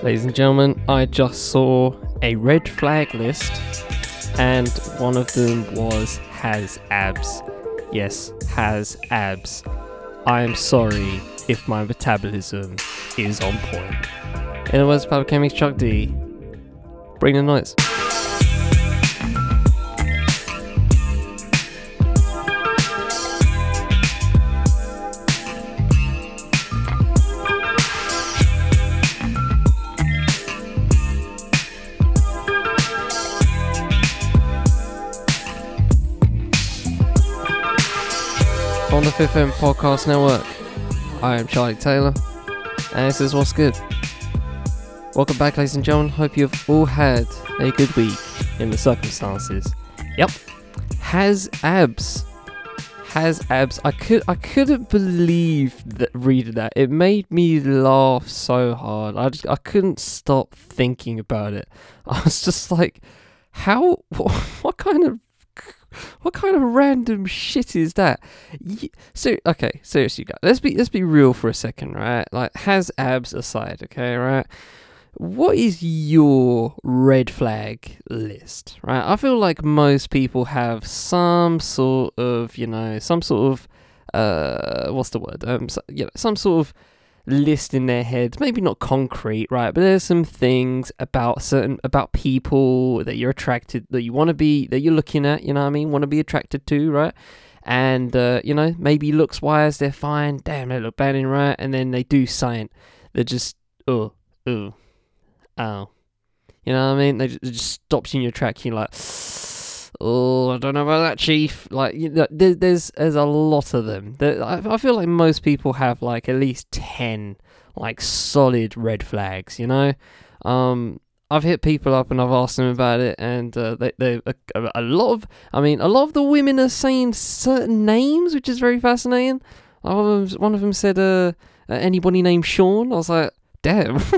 Ladies and gentlemen, I just saw a red flag list, and one of them was has abs. Yes, has abs. I am sorry if my metabolism is on point. In the words of Public Chemist Chuck D, bring the noise. On the Fifth M Podcast Network. I am Charlie Taylor, and this is What's Good. Welcome back, ladies and gentlemen. Hope you've all had a good week in the circumstances. Yep, has abs. Has abs. I could I couldn't believe that reading that. It made me laugh so hard. I just I couldn't stop thinking about it. I was just like, how? What kind of what kind of random shit is that? So okay, seriously, guys, let's be let's be real for a second, right? Like, has abs aside, okay, right? What is your red flag list, right? I feel like most people have some sort of, you know, some sort of, uh, what's the word? Um, so, you know, some sort of list in their head maybe not concrete right but there's some things about certain about people that you're attracted that you want to be that you're looking at you know what i mean want to be attracted to right? And uh, you know maybe looks wise they're fine damn they look bad in right? And then they do something that just oh oh oh you know what i mean? They just, it just stops you in your track you're like oh, I don't know about that, Chief. Like, you know, there, there's there's a lot of them. There, I, I feel like most people have like at least ten like solid red flags. You know, um, I've hit people up and I've asked them about it, and uh, they they a, a lot of I mean a lot of the women are saying certain names, which is very fascinating. One of them, one of them said, uh, anybody named Sean? I was like, damn.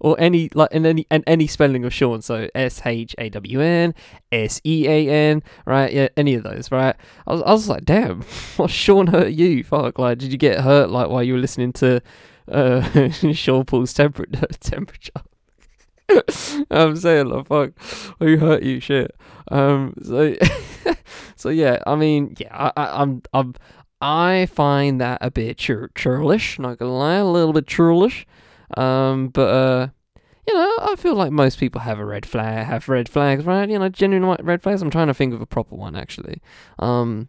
Or any like in any and any spelling of Sean. So S H A W N S E A N right? Yeah any of those right? I was, I was like damn. What Sean hurt you? Fuck like did you get hurt like while you were listening to uh Sean Paul's temper- temperature? I'm saying like fuck who hurt you? Shit. Um so so yeah I mean yeah I, I I'm I'm I find that a bit chur- churlish, not gonna lie, a little bit churlish. Um, but uh, you know, I feel like most people have a red flag, have red flags, right? You know, genuine red flags. I'm trying to think of a proper one actually. Um,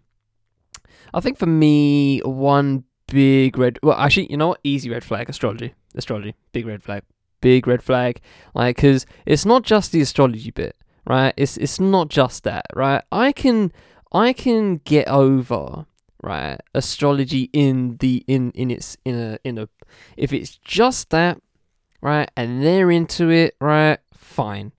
I think for me, one big red. Well, actually, you know what? Easy red flag. Astrology. Astrology. Big red flag. Big red flag. Like, cause it's not just the astrology bit, right? It's it's not just that, right? I can I can get over right astrology in the in in its in a in a if it's just that right and they're into it right fine.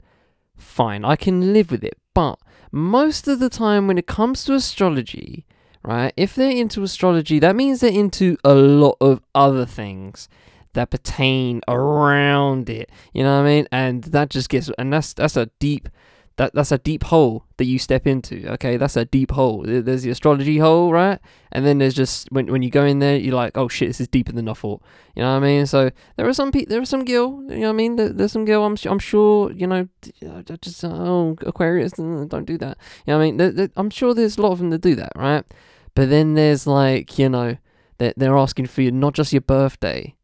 Fine i can live with it. But most of the time when it comes to astrology right if they're into astrology that means they're into a lot of other things that pertain around it. You know what i mean? And that just gets and that's that's a deep that that's a deep hole that you step into. Okay, that's a deep hole. There's the astrology hole, right? And then there's just when when you go in there, you're like, oh shit, this is deeper than I thought. You know what I mean? So there are some people, there are some girl. You know what I mean? There, there's some girl. I'm I'm sure. You know, just oh Aquarius, uh, don't do that. You know what I mean? There, there, I'm sure there's a lot of them that do that, right? But then there's like you know that they're, they're asking for you not just your birthday,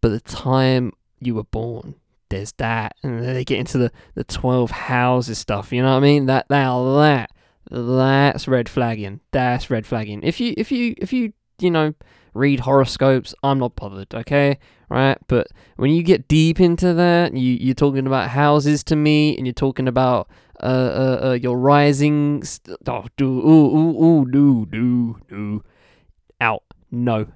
but the time you were born there's that, and then they get into the, the 12 houses stuff, you know what I mean? That, now that, that's red flagging. That's red flagging. If you, if you, if you, you know, read horoscopes, I'm not bothered, okay? Right? But when you get deep into that, you, you're talking about houses to me, and you're talking about uh, uh, uh your rising. St- oh, do, ooh, ooh, ooh, do, do, do. Out. No.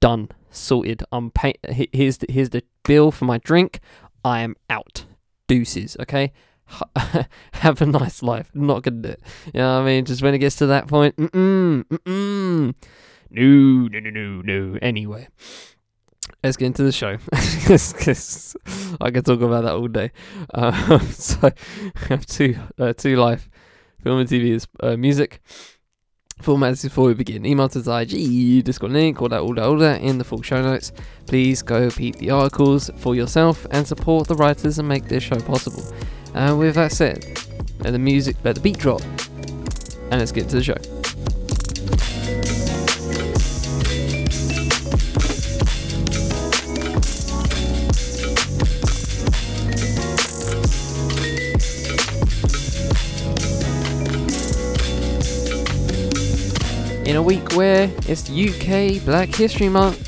Done. Sorted. I'm pay- here's the, here's the bill for my drink. I am out. Deuces, okay? Have a nice life. not gonna do it. You know what I mean? Just when it gets to that point, mm-mm, mm-mm. No, no, no, no, no. Anyway, let's get into the show. Because I could talk about that all day. Um, so, I have two, uh, two life film and TV is uh, music. Formats before we begin. Email to the IG, Discord link, all that, all that, all that in the full show notes. Please go peep the articles for yourself and support the writers and make this show possible. And with that said, let the music, let the beat drop, and let's get to the show. In a week where it's UK Black History Month.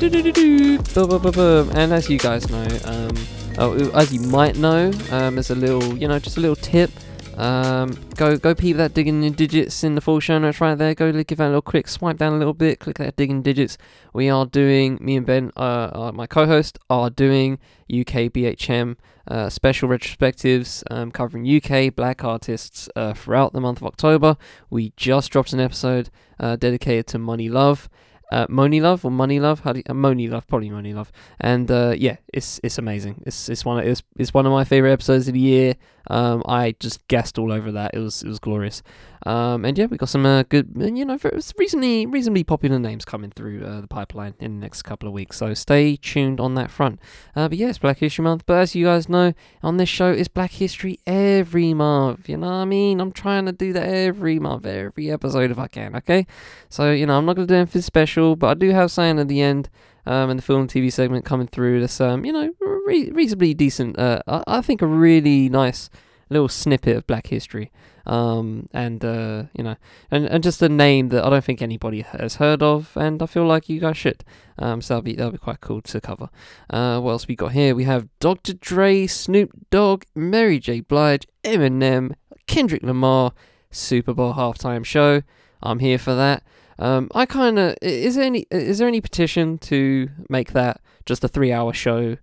And as you guys know, um, oh, as you might know, um, as a little, you know, just a little tip, um, go go peep that digging in digits in the full show notes right there. Go give that a little quick swipe down a little bit, click that digging digits. We are doing me and Ben, uh, uh my co-host, are doing UK BHM uh, special retrospectives um, covering UK black artists uh, throughout the month of October. We just dropped an episode uh, dedicated to Money Love uh, Love or Money Love, how do you, uh, Love, probably Monie Love, and uh, yeah, it's it's amazing. It's it's one of, it's, it's one of my favorite episodes of the year. Um, I just guessed all over that. It was it was glorious. Um, and yeah, we got some uh, good, you know, reasonably reasonably popular names coming through uh, the pipeline in the next couple of weeks. So stay tuned on that front. Uh, but yeah, it's Black History Month. But as you guys know, on this show, it's Black History every month. You know what I mean? I'm trying to do that every month, every episode if I can. Okay, so you know, I'm not gonna do anything special, but I do have something at the end. Um, and the film and TV segment coming through. That's um, you know, re- reasonably decent. Uh, I, I think a really nice little snippet of Black history. Um, and uh, you know, and, and just a name that I don't think anybody has heard of, and I feel like you guys should. Um, so that'll be that'll be quite cool to cover. Uh, what else we got here? We have Dr. Dre, Snoop Dogg, Mary J. Blige, Eminem, Kendrick Lamar, Super Bowl halftime show. I'm here for that. Um, I kind of is there any is there any petition to make that just a three hour show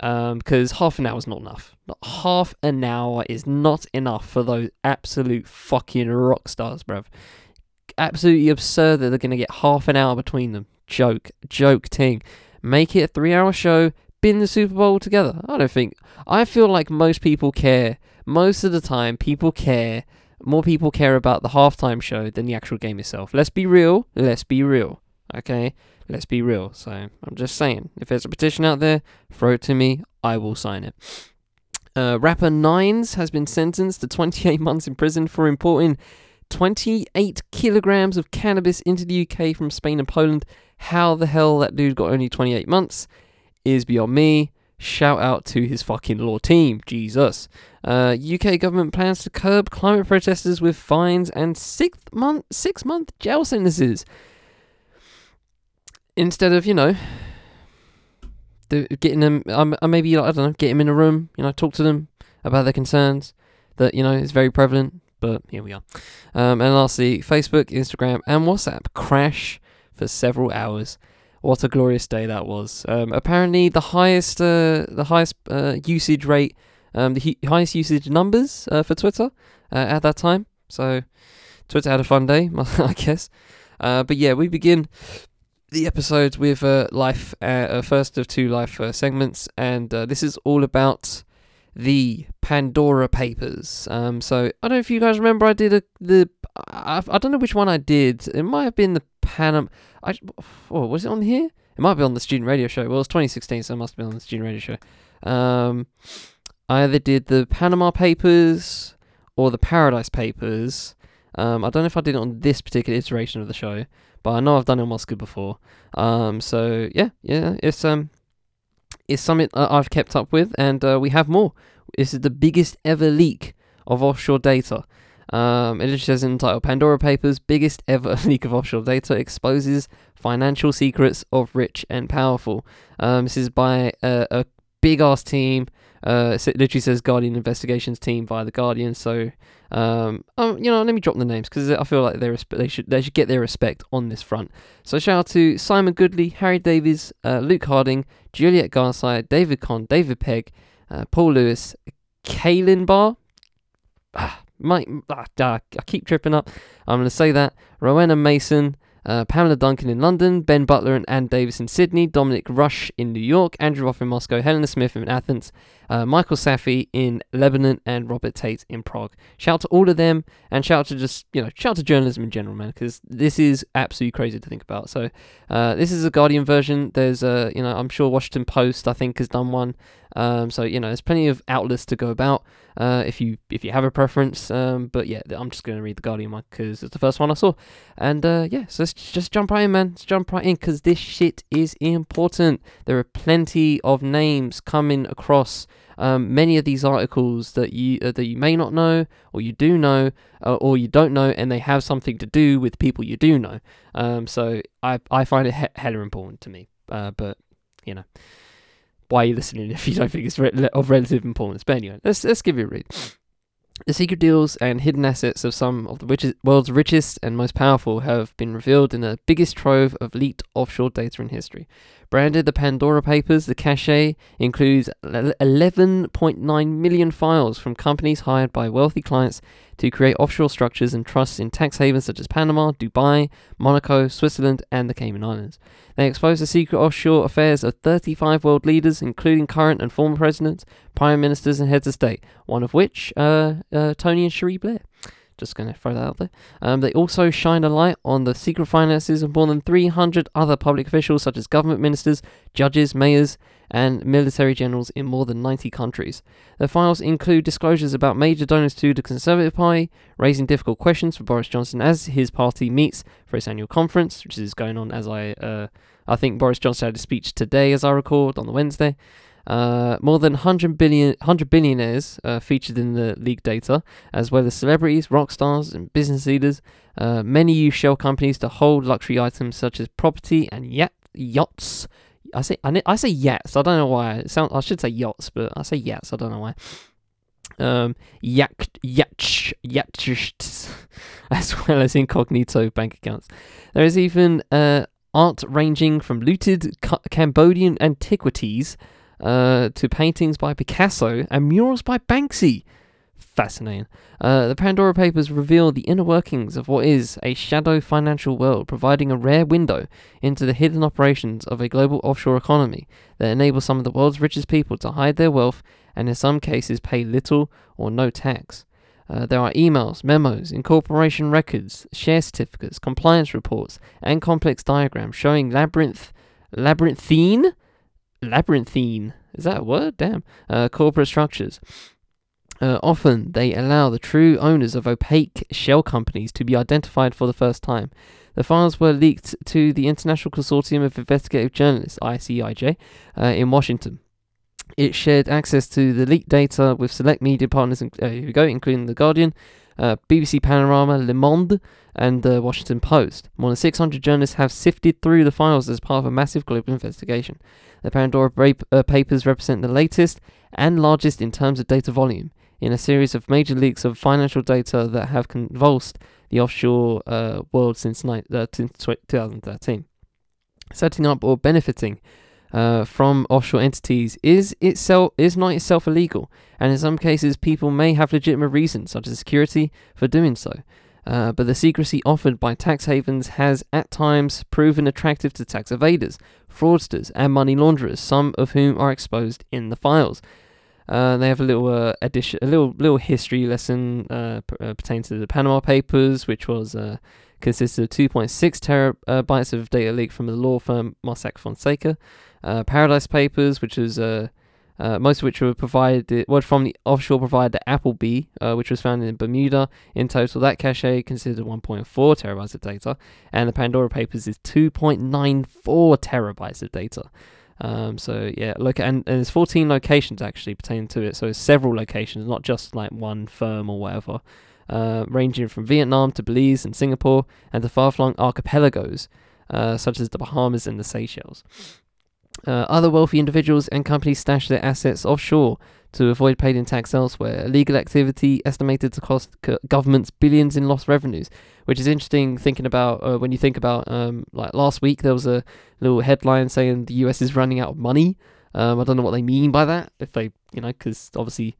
um, because half an hour is not enough. Half an hour is not enough for those absolute fucking rock stars, bruv. Absolutely absurd that they're gonna get half an hour between them. Joke, joke ting. Make it a three-hour show. Bin the Super Bowl together. I don't think. I feel like most people care. Most of the time, people care. More people care about the halftime show than the actual game itself. Let's be real. Let's be real. Okay. Let's be real. So I'm just saying, if there's a petition out there, throw it to me. I will sign it. Uh, rapper Nines has been sentenced to 28 months in prison for importing 28 kilograms of cannabis into the UK from Spain and Poland. How the hell that dude got only 28 months is beyond me. Shout out to his fucking law team. Jesus. Uh, UK government plans to curb climate protesters with fines and six month six month jail sentences instead of you know getting them um, maybe I don't know get them in a room you know talk to them about their concerns that you know is very prevalent but here we are. Um, and lastly Facebook Instagram and WhatsApp crash for several hours. What a glorious day that was. Um, apparently the highest uh, the highest uh, usage rate um, the highest usage numbers uh, for Twitter uh, at that time. So Twitter had a fun day I guess. Uh, but yeah we begin the episode with uh, life, uh, uh, first of two life uh, segments, and uh, this is all about the Pandora Papers. Um, so I don't know if you guys remember, I did a the I, I don't know which one I did. It might have been the Panam. I oh, was it on here? It might be on the student radio show. Well, it's 2016, so it must have been on the student radio show. Um, I either did the Panama Papers or the Paradise Papers. Um, I don't know if I did it on this particular iteration of the show, but I know I've done Moscow before. Um, so yeah, yeah, it's um, it's something I've kept up with, and uh, we have more. This is the biggest ever leak of offshore data. Um, it says in title Pandora Papers, biggest ever leak of offshore data exposes financial secrets of rich and powerful. Um, this is by a, a big ass team. Uh, it literally says Guardian Investigations Team via the Guardian. So um, um, you know, let me drop the names because I feel like they they should they should get their respect on this front. So shout out to Simon Goodley, Harry Davies, uh, Luke Harding, Juliette Garside, David Conn, David Pegg, uh, Paul Lewis, Caelainn Barr. Ah, Mike, ah, I keep tripping up. I'm going to say that. Rowena Mason, uh, Pamela Duncan in London, Ben Butler and Anne Davies in Sydney, Dominic Rushe in New York, Andrew Roth in Moscow, Helena Smith in Athens, uh, Michael Safi in Lebanon, and Robert Tait in Prague. Shout out to all of them, and shout to just you know shout to journalism in general, man, because this is absolutely crazy to think about. So uh, this is a Guardian version. There's a you know I'm sure Washington Post I think has done one. Um, so you know, there's plenty of outlets to go about uh, if you if you have a preference. Um, but yeah, I'm just gonna read the Guardian one because it's the first one I saw, and uh, yeah, so let's just jump right in, man. Let's jump right in because this shit is important. There are plenty of names coming across. Um, many of these articles that you uh, that you may not know, or you do know, uh, or you don't know, and they have something to do with people you do know. Um, so I I find it he- hella important to me. Uh, but you know why are you listening if you don't think it's re- of relative importance? But anyway, let's let's give you a read. The secret deals and hidden assets of some of the richest, world's richest and most powerful have been revealed in the biggest trove of leaked offshore data in history. Branded the Pandora Papers, the cache includes 11.9 million files from companies hired by wealthy clients to create offshore structures and trusts in tax havens such as Panama, Dubai, Monaco, Switzerland, and the Cayman Islands. They expose the secret offshore affairs of 35 world leaders, including current and former presidents, prime ministers, and heads of state, one of which, uh, uh, Tony and Cherie Blair. Just going to throw that out there. Um, they also shine a light on the secret finances of more than 300 other public officials, such as government ministers, judges, mayors, and military generals in more than 90 countries. The files include disclosures about major donors to the Conservative Party, raising difficult questions for Boris Johnson as his party meets for its annual conference, which is going on as I, uh, I think Boris Johnson had a speech today as I record on the Wednesday. Uh, more than 100 billion, 100 billionaires uh, featured in the leaked data, as well as celebrities, rock stars, and business leaders. Uh, many use shell companies to hold luxury items such as property and yacht, yachts. I say I, I say yachts. I don't know why. It sound, I should say yachts, but I say yachts. I don't know why. Um, yak, yacht, yachts, as well as incognito bank accounts. There is even uh, art ranging from looted Cambodian antiquities uh, to paintings by Picasso and murals by Banksy. Fascinating. Uh, the Pandora Papers reveal the inner workings of what is a shadow financial world, providing a rare window into the hidden operations of a global offshore economy that enables some of the world's richest people to hide their wealth and, in some cases, pay little or no tax. Uh, there are emails, memos, incorporation records, share certificates, compliance reports, and complex diagrams showing labyrinth, labyrinthine labyrinthine. Is that a word? Damn. Uh, corporate structures. Uh, often they allow the true owners of opaque shell companies to be identified for the first time. The files were leaked to the International Consortium of Investigative Journalists, ICIJ, uh, in Washington. It shared access to the leaked data with select media partners, uh, here we go, including The Guardian, uh, BBC Panorama, Le Monde, and the Washington Post. More than 600 journalists have sifted through the files as part of a massive global investigation. The Pandora uh, papers represent the latest and largest in terms of data volume in a series of major leaks of financial data that have convulsed the offshore uh, world since, ni- uh, since 2013. Setting up or benefiting uh, from offshore entities is itself is not itself illegal, and in some cases, people may have legitimate reasons, such as security, for doing so. Uh, but the secrecy offered by tax havens has at times proven attractive to tax evaders, fraudsters, and money launderers, some of whom are exposed in the files. Uh, they have a little uh, addition, a little little history lesson uh, p- uh, pertaining to the Panama Papers, which was uh, consisted of 2.6 terabytes of data leaked from the law firm Mossack Fonseca. Paradise Papers, which was uh, most of which were provided were from the offshore provider Appleby, uh, which was found in Bermuda. In total, that cache consisted of 1.4 terabytes of data, and the Pandora Papers is 2.94 terabytes of data. Um, so yeah, look, and, and, there's 14 locations actually pertaining to it. So it's several locations, not just like one firm or whatever, uh, ranging from Vietnam to Belize and Singapore, and to far-flung archipelagos uh, such as the Bahamas and the Seychelles. Uh, other wealthy individuals and companies stash their assets offshore to avoid paying tax elsewhere. Illegal activity estimated to cost governments billions in lost revenues, which is interesting thinking about uh, when you think about um, like last week there was a little headline saying the US is running out of money. Um, I don't know what they mean by that. If they, you know, because obviously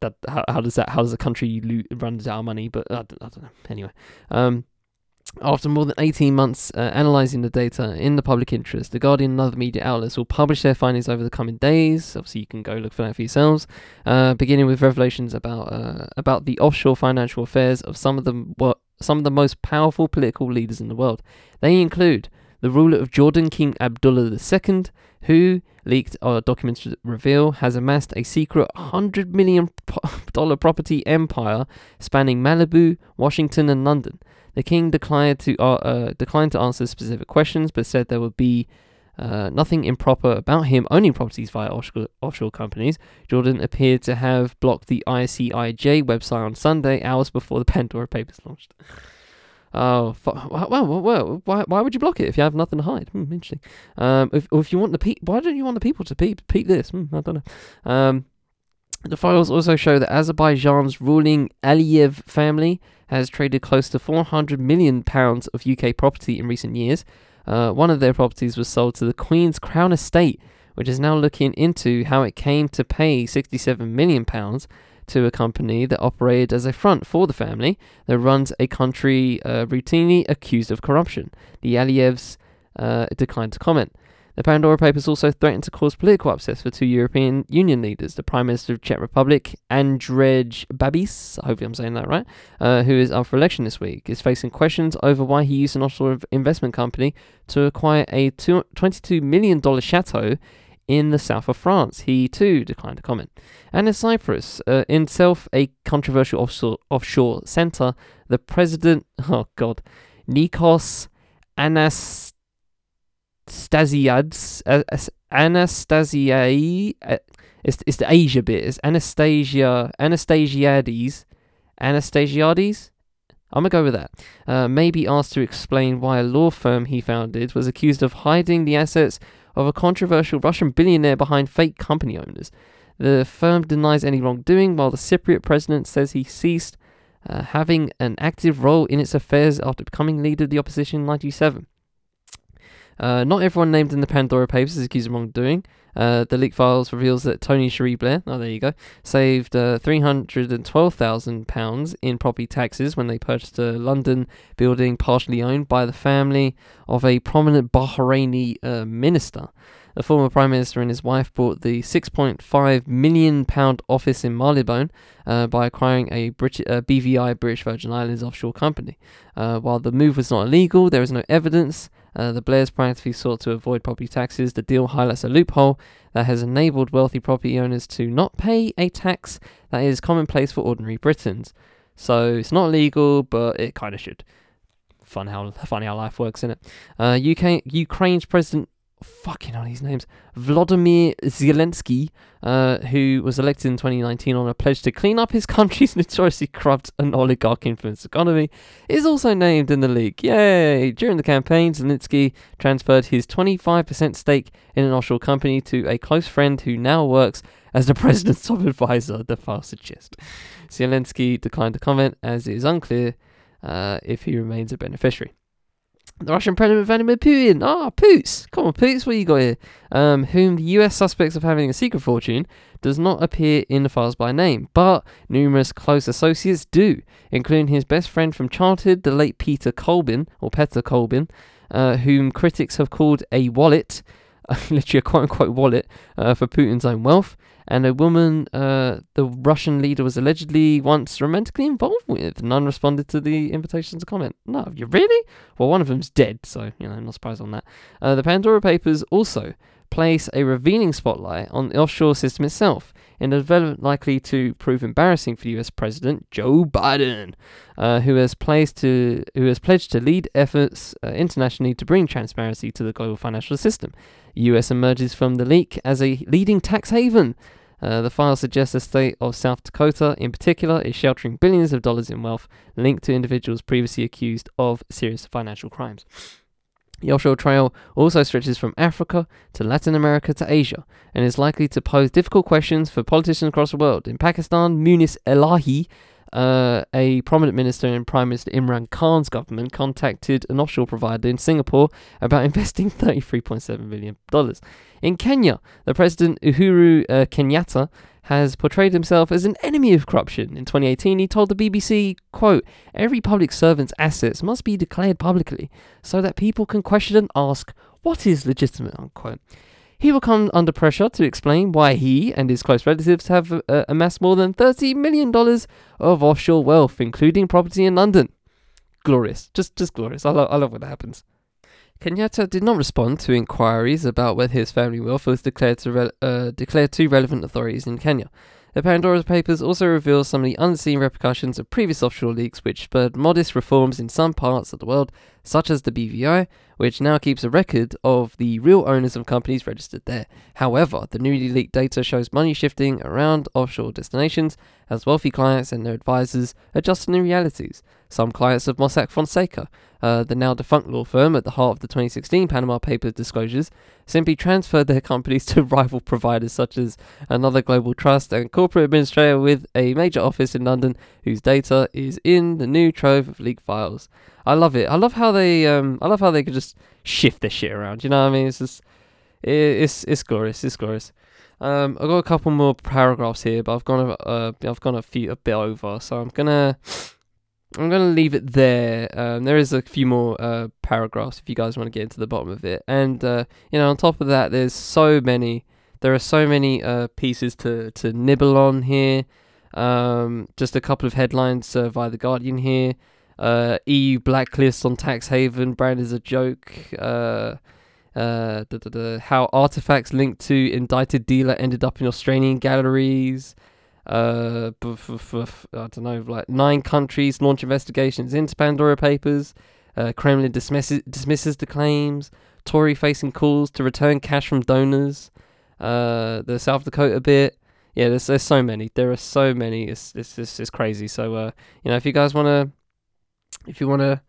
that how, how does that how does a country lo- runs out of money? But I don't, I don't know. Anyway, um, After more than 18 months uh, analysing the data in the public interest, The Guardian and other media outlets will publish their findings over the coming days. Obviously, you can go look for that for yourselves. Uh, beginning with revelations about uh, about the offshore financial affairs of some of the some of the most powerful political leaders in the world. They include the ruler of Jordan, King Abdullah II, who leaked uh, documents reveal has amassed a secret $100 million property empire spanning Malibu, Washington, and London. The king declined to uh, uh, declined to answer specific questions, but said there would be uh, nothing improper about him owning properties via offshore, offshore companies. Jordan appeared to have blocked the ICIJ website on Sunday, hours before the Pandora Papers launched. Oh, well, well, why, why would you block it if you have nothing to hide? Hmm, interesting. Um, if, if you want the pe- why don't you want the people to peep, peep this? Hmm, I don't know. Um, the files also show that Azerbaijan's ruling Aliyev family has traded close to 400 million pounds of UK property in recent years. Uh, one of their properties was sold to the Queen's Crown Estate, which is now looking into how it came to pay 67 million pounds to a company that operated as a front for the family that runs a country uh, routinely accused of corruption. The Aliyevs uh, declined to comment. The Pandora Papers also threatened to cause political upsets for two European Union leaders, the Prime Minister of Czech Republic, Andrej Babis, I hope I'm saying that right, uh, who is up for election this week, is facing questions over why he used an offshore investment company to acquire a $22 million chateau in the south of France. He too declined to comment. And in Cyprus, uh, itself a controversial offshore, offshore centre, the president, oh god, Nikos Anast Anastasiades, uh, Anastasiae, uh, it's, it's the Asia bit, it's Anastasia, Anastasiades, Anastasiades? I'm gonna go with that. Uh, may be asked to explain why a law firm he founded was accused of hiding the assets of a controversial Russian billionaire behind fake company owners. The firm denies any wrongdoing, while the Cypriot president says he ceased uh, having an active role in its affairs after becoming leader of the opposition in 1997. Uh, not everyone named in the Pandora Papers is accused of wrongdoing. Uh, the leak files reveals that Tony Cherie Blair, oh there you go, saved uh, £312,000 in property taxes when they purchased a London building partially owned by the family of a prominent Bahraini uh, minister. The former Prime Minister and his wife bought the £6.5 million office in Marylebone uh, by acquiring a Brit- uh, BVI British Virgin Islands offshore company. While the move was not illegal, there is no evidence uh, the Blairs proactively sought to avoid property taxes. The deal highlights a loophole that has enabled wealthy property owners to not pay a tax that is commonplace for ordinary Britons. So it's not legal, but it kind of should. Fun how funny how life works, isn't it? Uh, UK Ukraine's President fucking on these names. Vladimir Zelensky, uh, who was elected in 2019 on a pledge to clean up his country's notoriously corrupt and oligarch influenced economy, is also named in the league. Yay! During the campaign, Zelensky transferred his 25% stake in an offshore company to a close friend who now works as the president's top advisor, the file suggests. Zelensky declined to comment as it is unclear uh, if he remains a beneficiary the Russian President Vladimir Putin. Ah, oh, Poots. Come on, Poots, what you got here? Um, whom the US suspects of having a secret fortune does not appear in the files by name, but numerous close associates do, including his best friend from childhood, the late Peter Kolbin, or Peter Kolbin, uh, whom critics have called a wallet, literally a quote unquote wallet, uh, for Putin's own wealth and a woman uh, the Russian leader was allegedly once romantically involved with. None responded to the invitation to comment. No, you really? Well, one of them's dead, so, you know, I'm not surprised on that. Uh, the Pandora Papers also place a revealing spotlight on the offshore system itself in a development likely to prove embarrassing for US President Joe Biden, uh, who has placed to who has pledged to lead efforts uh, internationally to bring transparency to the global financial system. US emerges from the leak as a leading tax haven uh, the file suggests the state of South Dakota, in particular, is sheltering billions of dollars in wealth linked to individuals previously accused of serious financial crimes. The offshore trail also stretches from Africa to Latin America to Asia and is likely to pose difficult questions for politicians across the world. In Pakistan, Moonis Elahi, uh, a prominent minister in Prime Minister Imran Khan's government contacted an offshore provider in Singapore about investing $33.7 million. In Kenya, the president Uhuru uh, Kenyatta has portrayed himself as an enemy of corruption. In 2018, he told the BBC, quote, every public servant's assets must be declared publicly so that people can question and ask what is legitimate, unquote. He will come under pressure to explain why he and his close relatives have uh, amassed more than $30 million of offshore wealth, including property in London. Glorious. Just just glorious. I, lo- I love when that happens. Kenyatta did not respond to inquiries about whether his family wealth was declared to, re- uh, declared to relevant authorities in Kenya. The Pandora Papers also reveal some of the unseen repercussions of previous offshore leaks, which spurred modest reforms in some parts of the world, such as the BVI, which now keeps a record of the real owners of companies registered there. However, the newly leaked data shows money shifting around offshore destinations as wealthy clients and their advisors adjust to new realities. Some clients of Mossack Fonseca, uh, the now defunct law firm at the heart of the 2016 Panama Papers disclosures, simply transferred their companies to rival providers such as another global trust and corporate administrator with a major office in London whose data is in the new trove of leaked files. I love it. I love how they um I love how they could just shift their shit around. You know what I mean? It's just it, it's it's glorious. It's glorious. Um, I've got a couple more paragraphs here, but I've gone a, uh, I've gone a few a bit over, so I'm gonna I'm gonna leave it there. Um, there is a few more uh, paragraphs if you guys want to get into the bottom of it, and uh, you know, on top of that, there's so many. There are so many uh, pieces to to nibble on here. Um, just a couple of headlines uh, via the Guardian here. Uh, EU blacklist on tax haven brand is a joke. Uh, uh, da, da, da, how artifacts linked to indicted dealer ended up in Australian galleries uh, I don't know, like nine countries launch investigations into Pandora Papers. Uh, Kremlin dismisses dismisses the claims. Tory facing calls to return cash from donors. Uh, the South Dakota bit. Yeah, there's there's so many. There are so many. It's it's it's, it's crazy. So uh, you know, if you guys wanna, if you wanna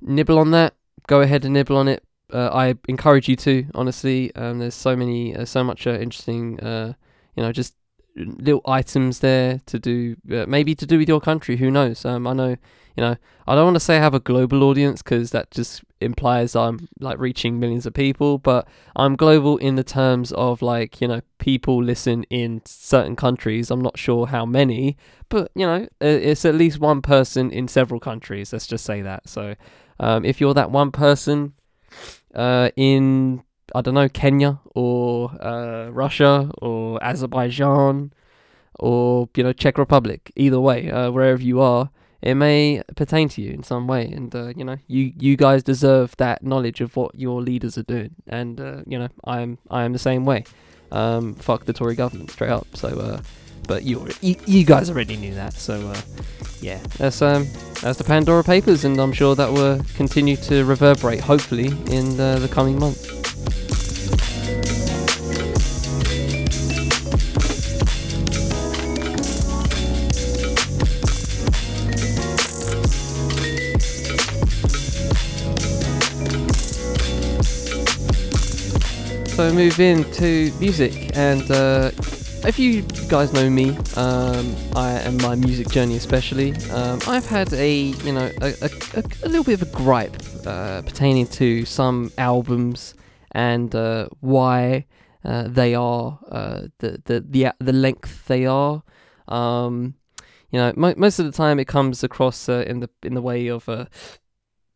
nibble on that, go ahead and nibble on it. Uh, I encourage you to. Honestly, um, there's so many, uh, so much uh, interesting. Uh, you know, just little items there to do, uh, maybe to do with your country. Who knows? Um, I know, you know, I don't want to say I have a global audience because that just implies I'm like reaching millions of people, but I'm global in the terms of like, you know, people listen in certain countries. I'm not sure how many, but you know, it's at least one person in several countries. Let's just say that. So, um, if you're that one person, uh, in I don't know, Kenya or uh, Russia or Azerbaijan or, you know, Czech Republic. Either way, uh, wherever you are, it may pertain to you in some way. And, uh, you know, you, you guys deserve that knowledge of what your leaders are doing. And, uh, you know, I am, I am the same way. Um, fuck the Tory government straight up. So, uh, but you, you, you guys already knew that. So, uh, yeah, that's um, that's the Pandora Papers, and I'm sure that will continue to reverberate, hopefully, in uh, the coming months. So move into music, and uh, if you guys know me, um, I and my music journey especially, um, I've had a you know a, a, a, little bit of a gripe uh, pertaining to some albums and uh, why uh, they are uh, the the the the length they are. Um, you know, mo- most of the time it comes across uh, in the in the way of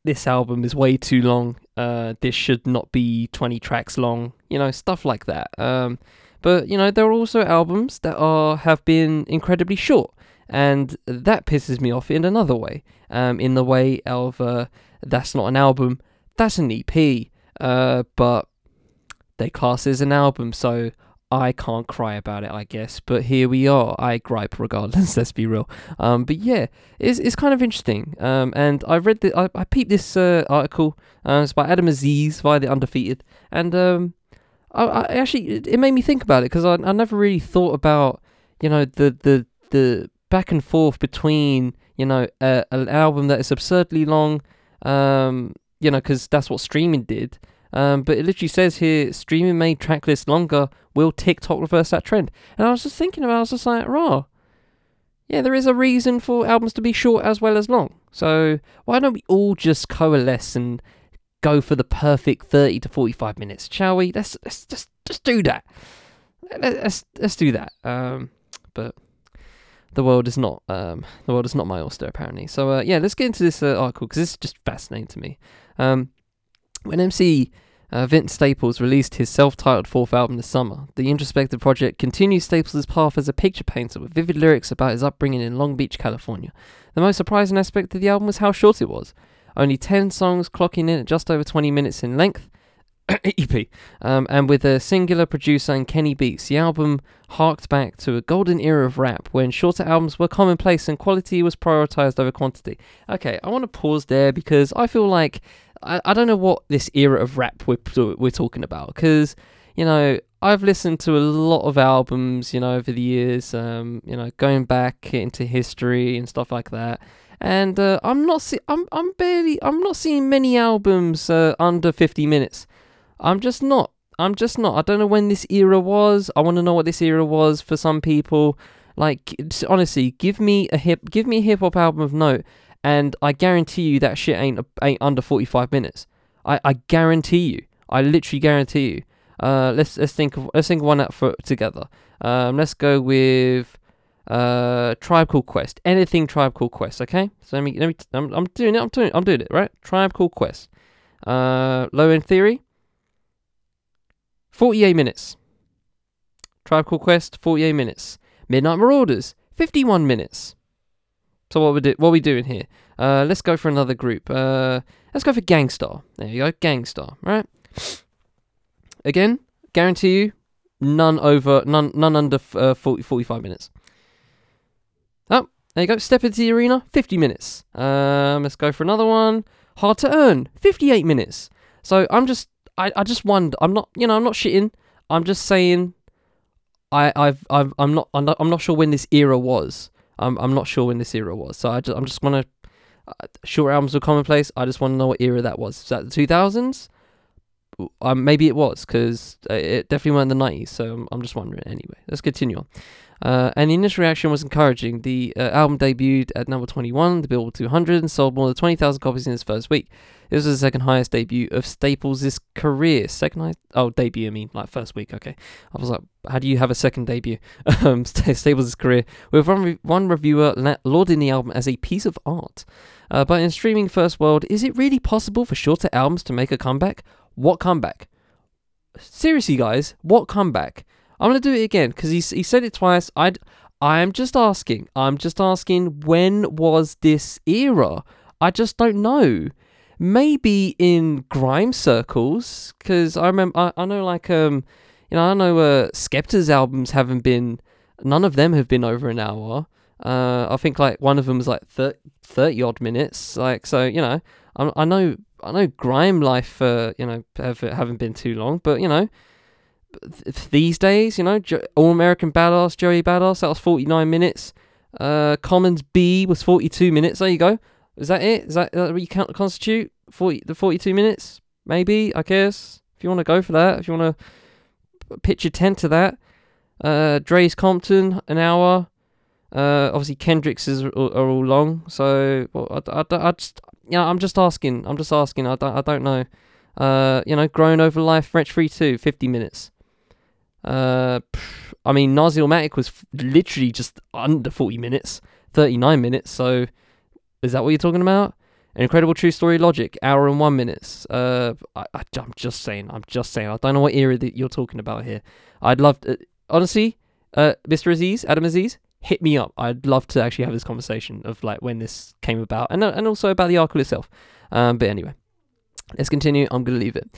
this album is way too long. Uh, this should not be 20 tracks long. You know, stuff like that. Um, but you know, there are also albums that are have been incredibly short, and that pisses me off in another way. Um, in the way of uh, that's not an album, that's an EP. Uh, but they class as an album, so I can't cry about it, I guess. But here we are. I gripe regardless. let's be real. Um, but yeah, it's it's kind of interesting. Um, and I read the I, I peeped this uh, article. Uh, it's by Adam Aziz via the Undefeated, and um, I, I actually it, it made me think about it because I I never really thought about you know the the the back and forth between you know uh, an album that is absurdly long. Um, you know, because that's what streaming did. Um, but it literally says here, streaming made track tracklist longer. Will TikTok reverse that trend? And I was just thinking about, it, I was just like, raw. yeah, there is a reason for albums to be short as well as long. So why don't we all just coalesce and go for the perfect 30 to 45 minutes, shall we? Let's, let's just just do that. Let's let's do that. Um, but the world is not um, the world is not my oyster apparently. So uh, yeah, let's get into this uh, article because this is just fascinating to me. Um, when MC uh, Vince Staples released his self-titled fourth album this summer, the introspective project continues Staples' path as a picture painter with vivid lyrics about his upbringing in Long Beach, California. The most surprising aspect of the album was how short it was. Only 10 songs clocking in at just over 20 minutes in length, EP. Um, and with a singular producer and Kenny Beats, the album harked back to a golden era of rap when shorter albums were commonplace and quality was prioritized over quantity. Okay, I want to pause there because I feel like I, I don't know what this era of rap we're, we're talking about because, you know, I've listened to a lot of albums, you know, over the years, um, you know, going back into history and stuff like that and uh, I'm not see- I'm I'm barely I'm not seeing many albums uh, under 50 minutes. I'm just not. I'm just not. I don't know when this era was. I want to know what this era was for some people. Like honestly, give me a hip, give me a hip hop album of note, and I guarantee you that shit ain't ain't under forty five minutes. I, I guarantee you. I literally guarantee you. Uh, let's let's think of let's think of one out for together. Um, let's go with uh Tribe Called Quest. Anything Tribe Called Quest. Okay. So let me let me. T- I'm I'm doing it. I'm doing I'm doing it right. Tribe Called Quest. Uh, Low End Theory. 48 minutes. Tribe Called Quest, 48 minutes. Midnight Marauders, 51 minutes. So what we do? What we doing here? Uh, let's go for another group. Uh, let's go for Gang Starr. There you go, Gang Starr. Right. Again, guarantee you, none over, none, none under uh, 40, 45 minutes. Oh, there you go. Step into the arena, 50 minutes. Um, let's go for another one. Hard to earn, 58 minutes. So I'm just I, I just wonder. I'm not, you know, I'm not shitting. I'm just saying. I, I've, I've, I'm not, I'm not, I'm not sure when this era was. I'm, I'm not sure when this era was. So I just, I'm just gonna. Uh, short albums were commonplace. I just want to know what era that was. Is that the 2000s? Um, maybe it was because uh, it definitely in the 90s. So I'm, I'm just wondering. Anyway, let's continue on. Uh, and the initial reaction was encouraging. The uh, album debuted at number 21, the Billboard 200, and sold more than 20,000 copies in its first week. This was the second highest debut of Staples' career. Second highest? Oh, debut, I mean, like first week, okay. I was like, how do you have a second debut? um, Staples' career. With one, re- one reviewer lauding the album as a piece of art. Uh, but in streaming first world, is it really possible for shorter albums to make a comeback? What comeback? Seriously, guys, what comeback? I'm gonna do it again because he he said it twice. I I'm just asking. I'm just asking. When was this era? I just don't know. Maybe in grime circles, because I remember. I, I know like um, you know I know uh Skepta's albums haven't been. None of them have been over an hour. Uh, I think like one of them was like 30, 30 odd minutes. Like so, you know, I, I know I know grime life. Uh, you know, have, haven't been too long, but you know, these days, you know, All American Badass, Joey Badass, that was 49 minutes. Uh, Common's Be was 42 minutes. There you go. Is that it? Is that, what you count constitute? 40, the 42 minutes? Maybe, I guess. If you want to go for that, if you want to pitch a tent to that. Uh, Dre's Compton, an hour. Uh, obviously Kendrick's is, are, all long. So, well, I, I, I just, yeah, I'm just asking. I'm just asking. I don't, I don't know. Uh, you know, Growing Over Life, Wretch 32, 50 minutes. Uh, I mean, Nazi was f- literally just under 40 minutes, 39 minutes. So, is that what you're talking about? An incredible true story logic, hour and one minutes. Uh, I, I, am just saying. I'm just saying. I don't know what era that you're talking about here. I'd love, to, honestly, uh, Mr. Aziz, Adam Aziz, hit me up. I'd love to actually have this conversation of like when this came about, and uh, and also about the article itself. Um, but anyway, let's continue. I'm gonna leave it.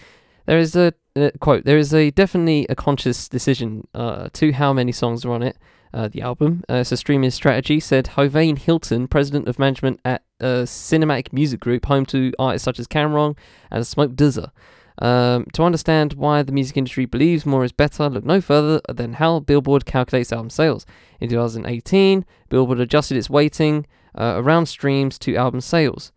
There is a uh, quote. There is a definitely a conscious decision uh, to how many songs are on it. Uh, the album. Uh, a streaming strategy, said Hovane Hilton, president of management at Cinematic Music Group, home to artists such as Cam'ron and Smoke DZA. Um, to understand why the music industry believes more is better, look no further than how Billboard calculates album sales. In 2018, Billboard adjusted its weighting uh, around streams to album sales.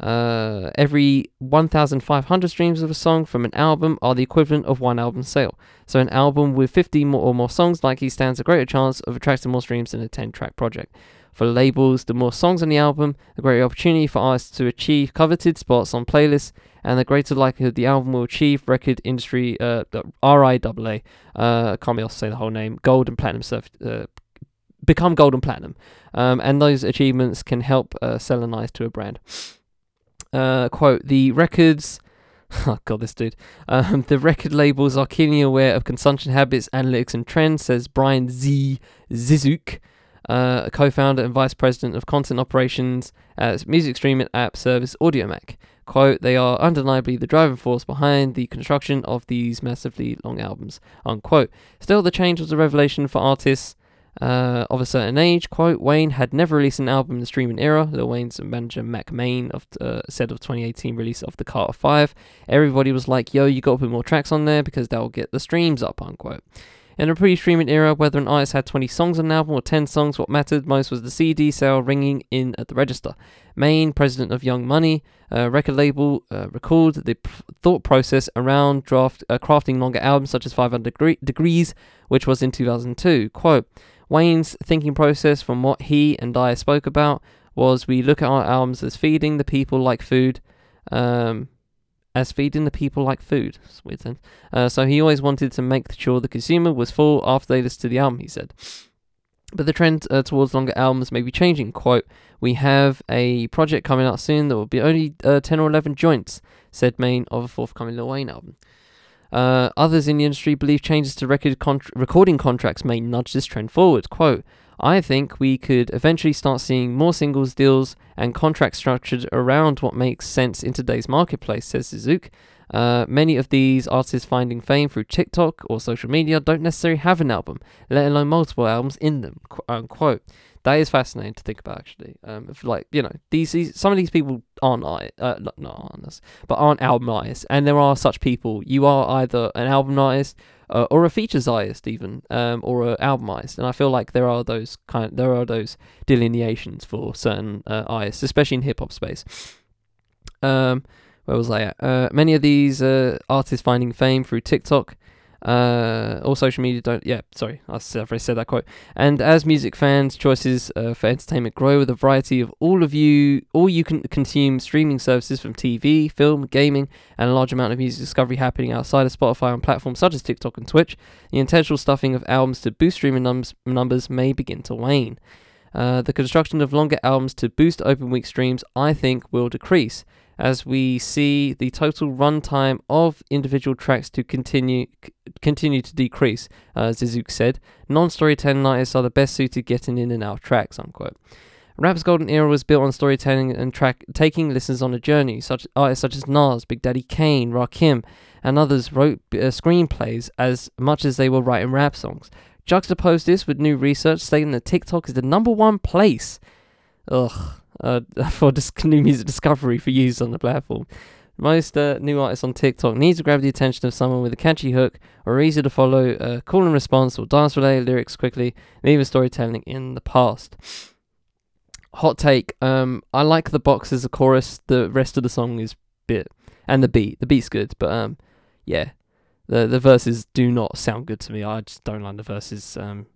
Uh, every 1,500 streams of a song from an album are the equivalent of one album sale. So, an album with 50 more or more songs likely stands a greater chance of attracting more streams than a 10 track project. For labels, the more songs on the album, the greater opportunity for artists to achieve coveted spots on playlists, and the greater likelihood the album will achieve record industry uh, RIAA. Uh, can't be able to say the whole name. Gold and platinum surf, uh, become gold and platinum, um, and those achievements can help uh, sell an eyes to a brand. Uh, quote: The records. Oh god, this dude. Um, the record labels are keenly aware of consumption habits, analytics, and trends, says Brian Z. Zisook, uh, co-founder and vice president of content operations at music streaming app service Audiomack. Quote, they are undeniably the driving force behind the construction of these massively long albums. Unquote. Still, the change was a revelation for artists uh, of a certain age. Quote, Wayne had never released an album in the streaming era. Lil Wayne's manager Mack Maine of, uh, said of 2018 release of the Carter 5. Everybody was like, yo, you gotta put more tracks on there because that'll get the streams up, unquote. In a pre-streaming era, whether an artist had 20 songs on an album or 10 songs, what mattered most was the CD sale ringing in at the register. Main, president of Young Money, uh, record label, uh, recalled the p- thought process around draft uh, crafting longer albums such as 500 Degreez, which was in 2002. Quote, Wayne's thinking process from what he and I spoke about was we look at our albums as feeding the people like food. Um, as feeding the people like food. Weird sense. Uh, so he always wanted to make sure the consumer was full after they listened to the album, he said. But the trend uh, towards longer albums may be changing. Quote, We have a project coming out soon that will be only uh, 10 or 11 joints, said Maine of a forthcoming Lil Wayne album. Uh, others in the industry believe changes to record contr- recording contracts may nudge this trend forward. Quote, I think we could eventually start seeing more singles deals and contracts structured around what makes sense in today's marketplace, says Zisook. Uh, many of these artists finding fame through TikTok or social media don't necessarily have an album, let alone multiple albums in them. unquote. That is fascinating to think about, actually. Um, if like you know, these, some of these people aren't I uh, not, not honest, but aren't album artists, and there are such people. You are either an album artist uh, or a features artist, even, um, or an album artist, and I feel like there are those kind, there are those delineations for certain uh, artists, especially in hip hop space. Um, where was I at? Uh, many of these uh, artists finding fame through TikTok uh, all social media don't. Yeah, sorry, I have already said that quote. And as music fans, choices uh, for entertainment grow with a variety of all of you, all you can consume streaming services from TV, film, gaming, and a large amount of music discovery happening outside of Spotify on platforms such as TikTok and Twitch. The intentional stuffing of albums to boost streaming nums- numbers may begin to wane. Uh, the construction of longer albums to boost open week streams, I think, will decrease as we see the total runtime of individual tracks to continue c- continue to decrease. Uh, Zisook said, "Non-storytelling artists are the best suited getting in and out of tracks." Unquote. Rap's golden era was built on storytelling and track taking listeners on a journey. Such artists such as Nas, Big Daddy Kane, Rakim, and others wrote uh, screenplays as much as they were writing rap songs. Juxtapose this with new research stating that TikTok is the number one place. Ugh, uh, for dis- new music discovery for use on the platform. Most uh, new artists on TikTok need to grab the attention of someone with a catchy hook or easy to follow, uh, call and response or dance related lyrics quickly, and even storytelling in the past. Hot take. Um, I like the box as a chorus. The rest of the song is bit, and the beat. The beat's good, but um, yeah, the the verses do not sound good to me. I just don't like the verses. Um,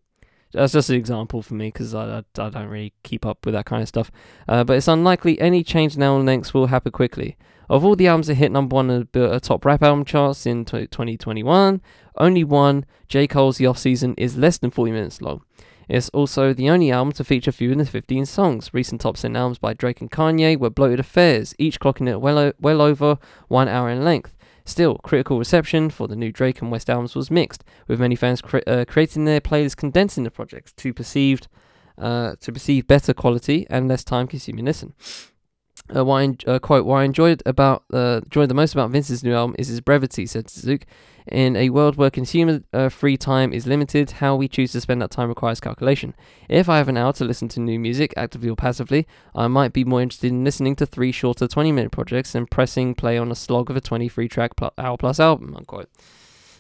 that's just an example for me because I, I, I, don't really keep up with that kind of stuff. Uh, but it's unlikely any change in album lengths will happen quickly. Of all the albums that hit number one in the top rap album charts in 2021, only one, J. Cole's The Off Season, is less than 40 minutes long. It's also the only album to feature fewer than 15 songs. Recent top 10 albums by Drake and Kanye were bloated affairs, each clocking it well, o- well over one hour in length. Still, critical reception for the new Drake and West albums was mixed, with many fans cre- uh, creating their playlists condensing the projects to perceived uh, to perceive better quality and less time-consuming listen. Uh, what I, uh, quote, what I enjoyed about uh, enjoyed the most about Vince's new album is his brevity, said Zook. In a world where consumer uh, free time is limited, how we choose to spend that time requires calculation. If I have an hour to listen to new music, actively or passively, I might be more interested in listening to three shorter 20 minute projects than pressing play on a slog of a 23 track pl- hour plus album. Unquote.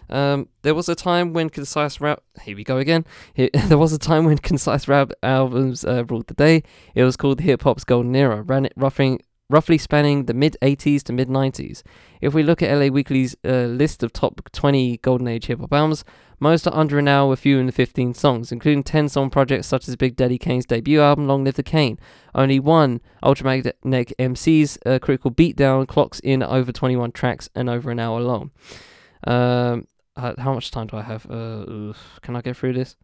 Um, there was a time when concise rap. Here we go again. Here, there was a time when concise rap albums uh, ruled the day. It was called hip hop's golden era, ran it roughing, roughly spanning the mid 80s to mid 90s. If we look at LA Weekly's uh, list of top 20 golden age hip hop albums, Most are under an hour with fewer than 15 songs, including 10 song projects such as Big Daddy Kane's debut album, Long Live the Kane. Only one Ultramagnetic MC's uh, Critical Beatdown clocks in over 21 tracks and over an hour long. Um, uh, how much time do I have? Uh, can I get through this?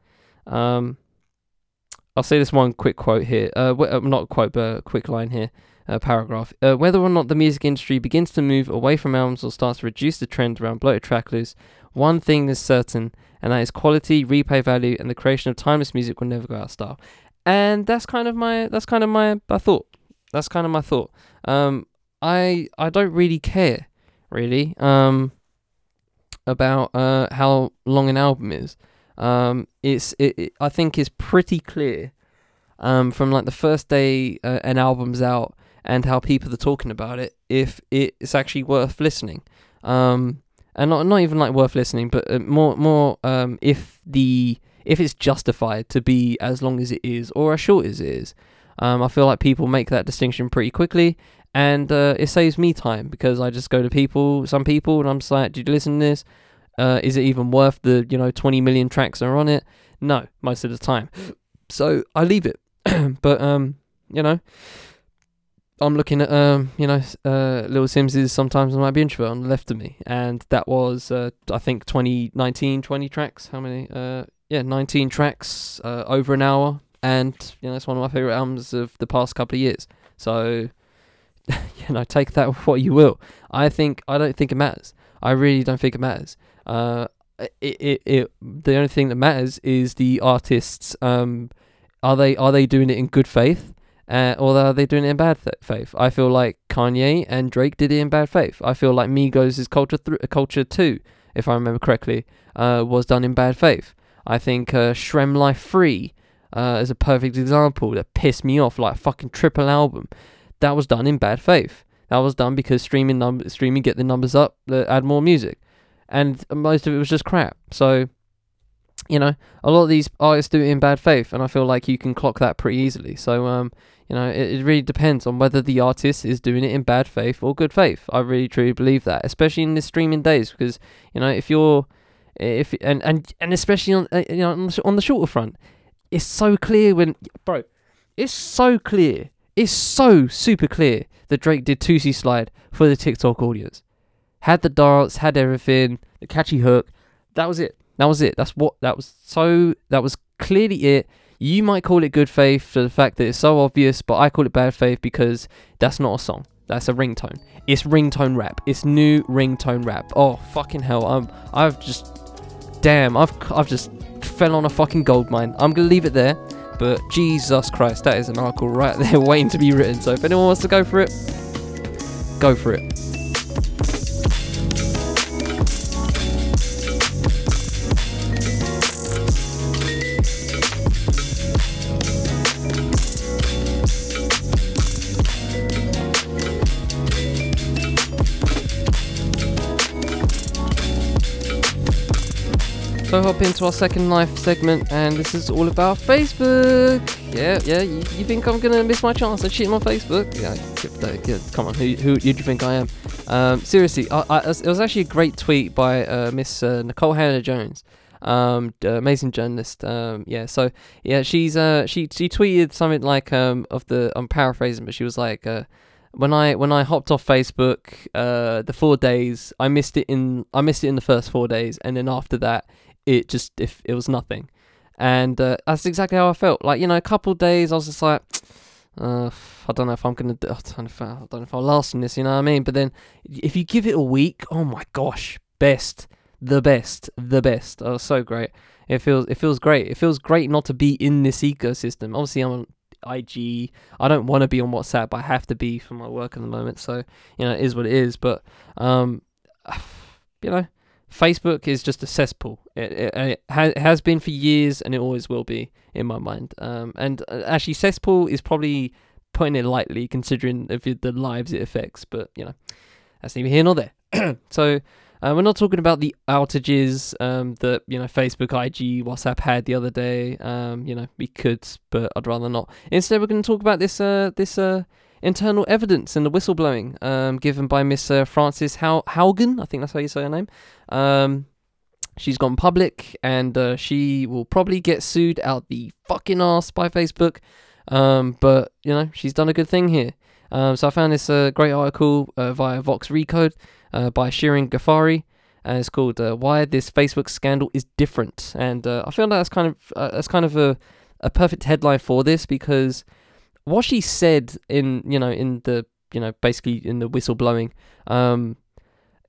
Um, I'll say this one quick quote here. Uh, w- uh not quote, but a quick line here. Uh, paragraph. Uh, whether or not the music industry begins to move away from albums or starts to reduce the trend around bloated track lists, one thing is certain, and that is quality, replay value, and the creation of timeless music will never go out of style. And that's kind of my that's kind of my, my thought. That's kind of my thought. Um, I I don't really care, really, um, about uh how long an album is. Um, it's it, it I think it's pretty clear, um, from like the first day uh, an album's out and how people are talking about it if it's actually worth listening. Um, and not not even like worth listening, but uh, more more um, if the if it's justified to be as long as it is or as short as it is. Um, I feel like people make that distinction pretty quickly, and uh, it saves me time because I just go to people, some people, and I'm just like, "Did you listen to this? Uh, is it even worth the you know 20 million tracks that are on it?" No, most of the time. So I leave it. but um, you know, I'm looking at um, you know, uh, Little Simz's sometimes I might be introvert on the left of me, and that was uh, I think 2019, 20 tracks. How many? Uh, yeah, 19 tracks, uh, over an hour, and you know, it's one of my favorite albums of the past couple of years. So, you know, take that what you will. I think I don't think it matters. I really don't think it matters. Uh, it, it, it the only thing that matters is the artists. Um, are they are they doing it in good faith? Uh, or are they doing it in bad th- faith? I feel like Kanye and Drake did it in bad faith. I feel like Migos' Culture th- Culture Two, if I remember correctly, uh, was done in bad faith. I think uh, Shrem Life Free uh, is a perfect example that pissed me off, like a fucking triple album. That was done in bad faith. That was done because streaming num- streaming get the numbers up, add more music, and most of it was just crap. So you know, a lot of these artists do it in bad faith, and I feel like you can clock that pretty easily. So, um, you know, it, it really depends on whether the artist is doing it in bad faith or good faith. I really truly believe that, especially in the streaming days, because you know, if you're, if and and and especially on uh, you know on the, on the shorter front, it's so clear when, bro, it's so clear, it's so super clear that Drake did Toosie Slide for the TikTok audience, had the dance, had everything, the catchy hook, that was it that was it. That's what that was so that was clearly it. You might call it good faith for the fact that it's so obvious, but I call it bad faith because that's not a song. That's a ringtone. It's ringtone rap. It's new ringtone rap. Oh fucking hell! I'm I've just damn I've I've just fell on a fucking gold mine. I'm gonna leave it there. But Jesus Christ, that is an article right there waiting to be written. So if anyone wants to go for it, go for it. So hop into our second life segment, and this is all about Facebook. Yeah, yeah. You, you think I'm gonna miss my chance of cheating on Facebook? Yeah, come on. Who, who, who do you think I am? Um, seriously, I, I, it was actually a great tweet by uh, Miss uh, Nikole Hannah Jones, um, amazing journalist. Um, yeah. So yeah, she's uh, she she tweeted something like um of the I'm paraphrasing, but she was like uh when I when I hopped off Facebook, uh, the four days I missed it in I missed it in the first four days, and then after that, it just if it was nothing, and uh, that's exactly how I felt. Like you know, a couple days I was just like, uh, I don't know if I'm gonna, I don't if I, I don't know if I'll last in this. You know what I mean? But then if you give it a week, oh my gosh, best, the best, the best. Oh, so great. It feels it feels great. It feels great not to be in this ecosystem. Obviously, I'm on IG. I don't want to be on WhatsApp. I have to be for my work at the moment. So you know, it is what it is. But um, you know, Facebook is just a cesspool. It, it, it, ha- has been for years, and it always will be in my mind. Um, and uh, actually, cesspool is probably putting it lightly, considering if the lives it affects. But you know, that's neither here nor there. so uh, we're not talking about the outages um, that you know Facebook, IG, WhatsApp had the other day. Um, you know, we could, but I'd rather not. Instead, we're going to talk about this uh, this uh, internal evidence and the whistleblowing um, given by Miss uh, Frances Haugen. I think that's how you say her name. She's gone public and uh, she will probably get sued out the fucking ass by Facebook. Um, but you know she's done a good thing here. Um, so I found this uh, great article uh, via Vox Recode uh, by Shirin Ghaffary, and it's called uh, "Why This Facebook Scandal Is Different." And uh, I feel that's kind of that's kind of a a perfect headline for this because what she said in you know in the you know basically in the whistleblowing um,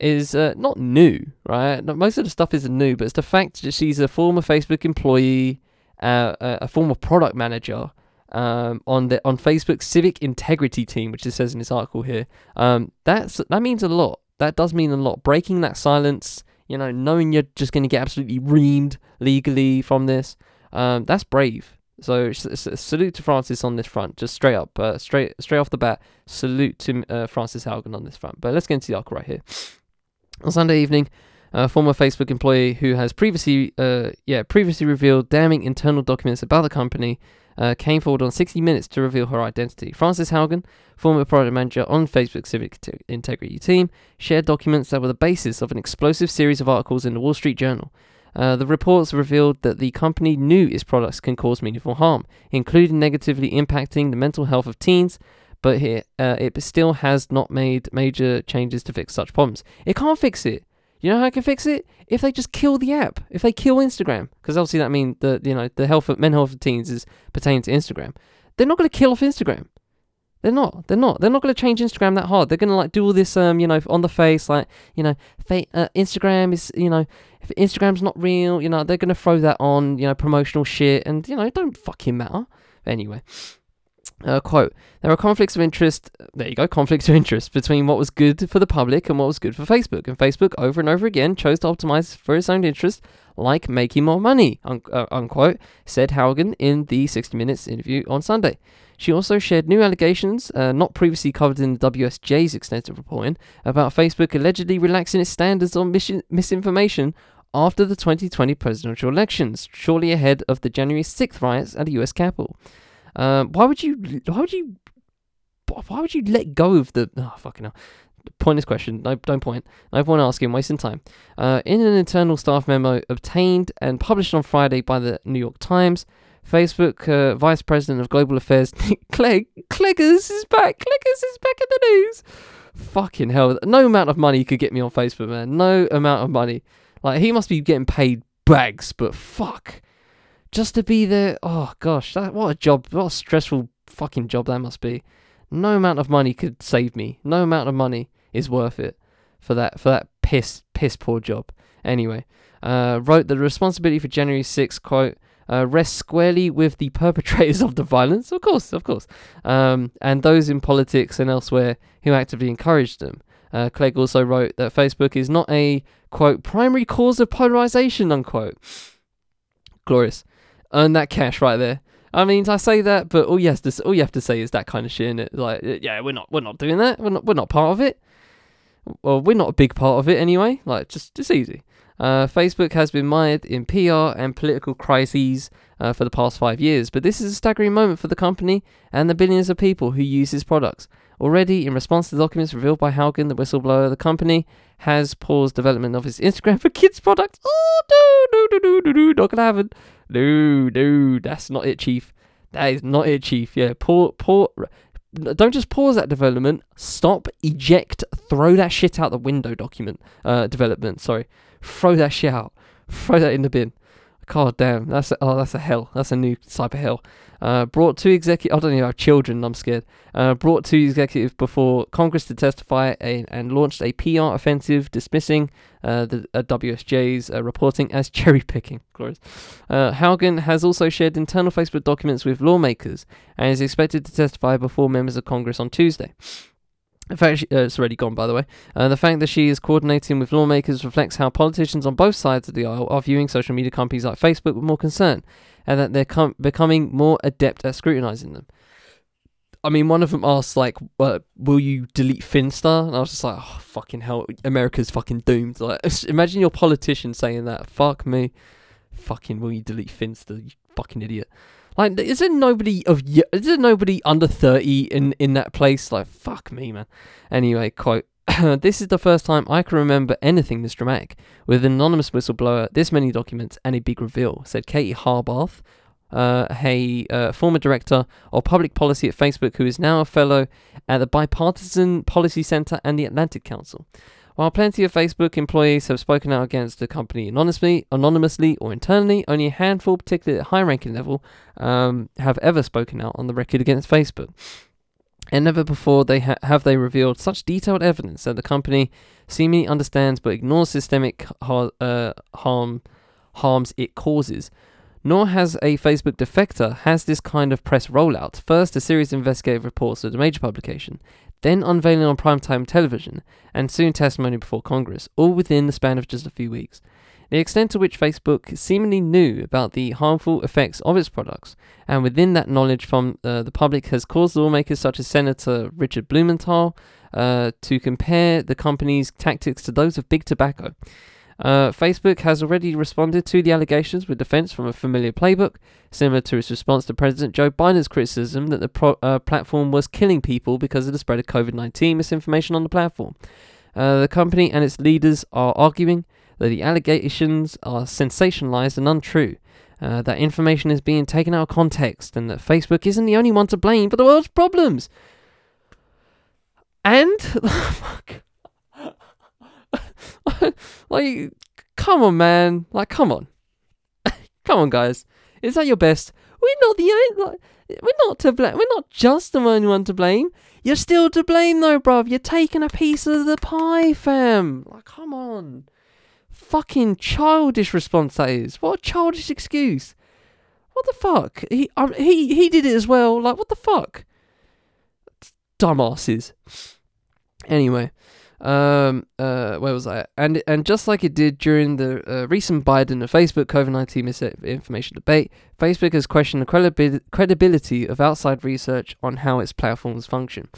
is uh, not new, right? Most of the stuff isn't new, but it's the fact that she's a former Facebook employee, uh, a former product manager um, on the on Facebook's civic integrity team, which it says in this article here. Um, that's that means a lot. That does mean a lot. Breaking that silence, you know, knowing you're just going to get absolutely reamed legally from this, um, that's brave. So salute to Frances on this front, just straight up, uh, straight straight off the bat. Salute to uh, Frances Haugen on this front. But let's get into the article right here. On Sunday evening, a former Facebook employee who has previously, uh, yeah, previously revealed damning internal documents about the company, uh, came forward on 60 Minutes to reveal her identity. Frances Haugen, former product manager on Facebook's Civic Integrity team, shared documents that were the basis of an explosive series of articles in the Wall Street Journal. Uh, the reports revealed that the company knew its products can cause meaningful harm, including negatively impacting the mental health of teens, but it, uh, it still has not made major changes to fix such problems. It can't fix it. You know how I can fix it? If they just kill the app, if they kill Instagram, because obviously that means the you know the health of men health of teens is pertaining to Instagram. They're not going to kill off Instagram. They're not. They're not. They're not going to change Instagram that hard. They're going to like do all this, um, you know, on the face, like, you know, fa- uh, Instagram is, you know, if Instagram's not real, you know, they're going to throw that on, you know, promotional shit, and you know, it don't fucking matter. Anyway, uh, quote: There are conflicts of interest. There you go, conflicts of interest between what was good for the public and what was good for Facebook. And Facebook, over and over again, chose to optimize for its own interest, like making more money. Un- uh, unquote, said Haugen in the 60 Minutes interview on Sunday. She also shared new allegations, uh, not previously covered in the WSJ's extensive reporting, about Facebook allegedly relaxing its standards on mis- misinformation after the 2020 presidential elections, shortly ahead of the January 6th riots at the U.S. Capitol. Um, why would you? Why would you? Why would you let go of the? Oh fucking hell! Pointless question. No, don't point. No point asking. Wasting time. Uh, in an internal staff memo obtained and published on Friday by the New York Times, Facebook uh, Vice President of Global Affairs Nick Clegg Cleggers is back. Cleggers is back in the news. Fucking hell! No amount of money could get me on Facebook, man. No amount of money. Like he must be getting paid bags, but fuck, just to be there. Oh gosh, that what a job! What a stressful fucking job that must be. No amount of money could save me. No amount of money is worth it for that for that piss piss poor job. Anyway, uh, wrote that the responsibility for January 6th quote uh, rests squarely with the perpetrators of the violence, of course, of course, um, and those in politics and elsewhere who actively encouraged them. Uh, Clegg also wrote that Facebook is not a quote primary cause of polarization unquote. Glorious, earn that cash right there. I mean, I say that, but all you have to all you have to say is that kind of shit. it like, yeah, we're not we're not doing that. We're not we're not part of it. Well, we're not a big part of it anyway. Like, just just easy. Uh, Facebook has been mired in PR and political crises uh, for the past five years, but this is a staggering moment for the company and the billions of people who use its products. Already, in response to the documents revealed by Haugen, the whistleblower, the company has paused development of its Instagram for kids products. Oh, no, no, no, no, no, not gonna happen. No, no, that's not it, Chief. That is not it, Chief. Yeah, poor, poor. Don't just pause that development. Stop, eject, throw that shit out the window. Document uh, development. Sorry. Throw that shit out. Throw that in the bin. God damn, that's a, oh that's a hell. That's a new cyber hell. Uh, brought two executive. I don't even have children. I'm scared. Uh, brought two executives before Congress to testify a, and launched a PR offensive dismissing uh, the uh, WSJ's uh, reporting as cherry picking. Glorious. Uh, Haugen has also shared internal Facebook documents with lawmakers and is expected to testify before members of Congress on Tuesday. In fact, uh, it's already gone, by the way. Uh, the fact that she is coordinating with lawmakers reflects how politicians on both sides of the aisle are viewing social media companies like Facebook with more concern, and that they're com- becoming more adept at scrutinizing them. I mean, one of them asked, like, uh, will you delete Finsta? And I was just like, oh, fucking hell, America's fucking doomed. Like, imagine your politician saying that. Fuck me. Fucking, will you delete Finsta, you fucking idiot. Like, is there nobody of is there nobody under thirty in in that place? Like, fuck me, man. Anyway, quote. this is the first time I can remember anything this dramatic, with an anonymous whistleblower, this many documents, and a big reveal, said Katie Harbath, uh, a uh, former director of public policy at Facebook, who is now a fellow at the Bipartisan Policy Center and the Atlantic Council. While plenty of Facebook employees have spoken out against the company anonymously, anonymously or internally, only a handful, particularly at high ranking level, um, have ever spoken out on the record against Facebook. And never before they ha- have they revealed such detailed evidence that the company seemingly understands but ignores systemic uh, harm harms it causes. Nor has a Facebook defector has this kind of press rollout. First, a series of investigative reports at a major publication, then unveiling on primetime television, and soon testimony before Congress, all within the span of just a few weeks. The extent to which Facebook seemingly knew about the harmful effects of its products, and within that knowledge from uh, the public, has caused lawmakers such as Senator Richard Blumenthal uh, to compare the company's tactics to those of big tobacco. Uh, Facebook has already responded to the allegations with defense from a familiar playbook, similar to its response to President Joe Biden's criticism that the pro- uh, platform was killing people because of the spread of COVID 19 misinformation on the platform. Uh, the company and its leaders are arguing that the allegations are sensationalized and untrue. Uh, that information is being taken out of context, and that Facebook isn't the only one to blame for the world's problems. And, fuck. like, come on, man. Like, come on. come on, guys. Is that your best? We're not the only. Like, we're not to blame. We're not just the only one to blame. You're still to blame, though, bruv. You're taking a piece of the pie, fam. Like, come on fucking childish response that is. What a childish excuse. What the fuck? He um, he he did it as well. Like what the fuck? Dumbasses. Anyway, um, uh, where was I? And and just like it did during the uh, recent Biden and Facebook COVID nineteen misinformation debate, Facebook has questioned the credibi- credibility of outside research on how its platforms function.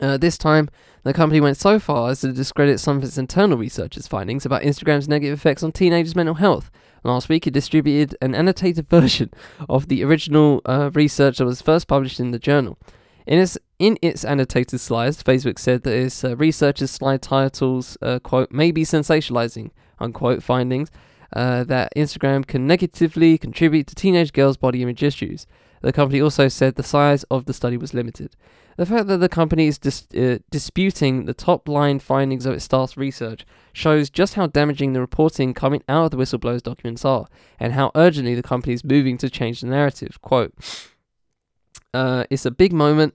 Uh, this time, the company went so far as to discredit some of its internal researchers' findings about Instagram's negative effects on teenagers' mental health. Last week, it distributed an annotated version of the original uh, research that was first published in the journal. In its, in its annotated slides, Facebook said that its uh, researchers' slide titles, uh, quote, may be sensationalizing, unquote, findings uh, that Instagram can negatively contribute to teenage girls' body image issues. The company also said the size of the study was limited. The fact that the company is dis- uh, disputing the top line findings of its staff's research shows just how damaging the reporting coming out of the whistleblowers' documents are, and how urgently the company is moving to change the narrative. Quote, uh, it's a big moment.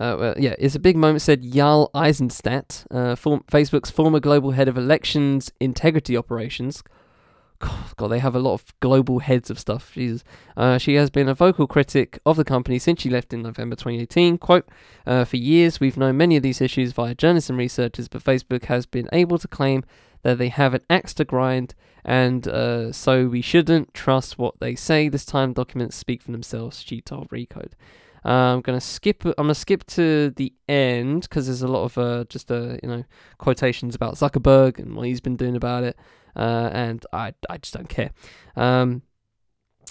Uh, well, yeah, it's a big moment, said Yael Eisenstadt, uh, form- Facebook's former global head of elections integrity operations, God, they have a lot of global heads of stuff. Jesus. Uh, she has been a vocal critic of the company since she left in November 2018. Quote, uh, For years, we've known many of these issues via journalists and researchers, but Facebook has been able to claim that they have an axe to grind, and uh, so we shouldn't trust what they say. This time, documents speak for themselves, she told Recode. Uh, I'm gonna skip. I'm gonna skip to the end because there's a lot of uh, just uh, you know quotations about Zuckerberg and what he's been doing about it uh, and I, I just don't care. Um,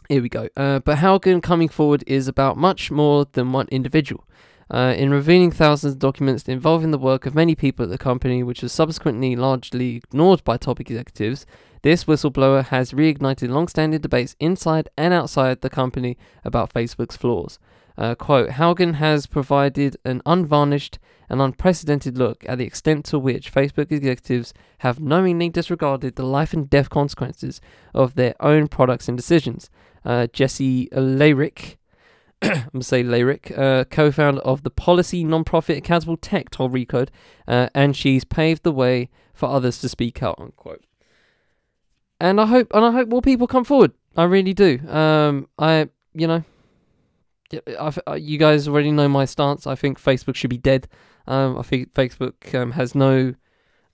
here we go. Uh, but Haugen coming forward is about much more than one individual. Uh, in revealing thousands of documents involving the work of many people at the company, which was subsequently largely ignored by top executives, this whistleblower has reignited long standing debates inside and outside the company about Facebook's flaws. Uh, quote Haugen has provided an unvarnished and unprecedented look at the extent to which Facebook executives have knowingly disregarded the life and death consequences of their own products and decisions. Uh, Jesse Larick, I'm say Larick, uh, co founder of the policy nonprofit Accountable Tech, told Recode, uh, and she's paved the way for others to speak out, unquote. And I hope, and I hope more people come forward. I really do. Um, I, you know, uh, you guys already know my stance. I think Facebook should be dead. Um, I think Facebook um, has no,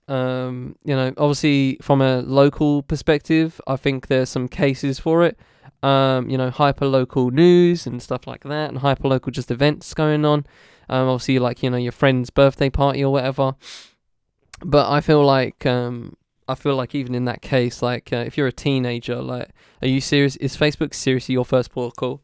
um, you know, obviously from a local perspective, I think there's some cases for it. Um, you know, hyper local news and stuff like that, and hyper local just events going on. Um, obviously, like you know, your friend's birthday party or whatever. But I feel like um, I feel like even in that case, like uh, if you're a teenager, like, are you serious? Is Facebook seriously your first port call?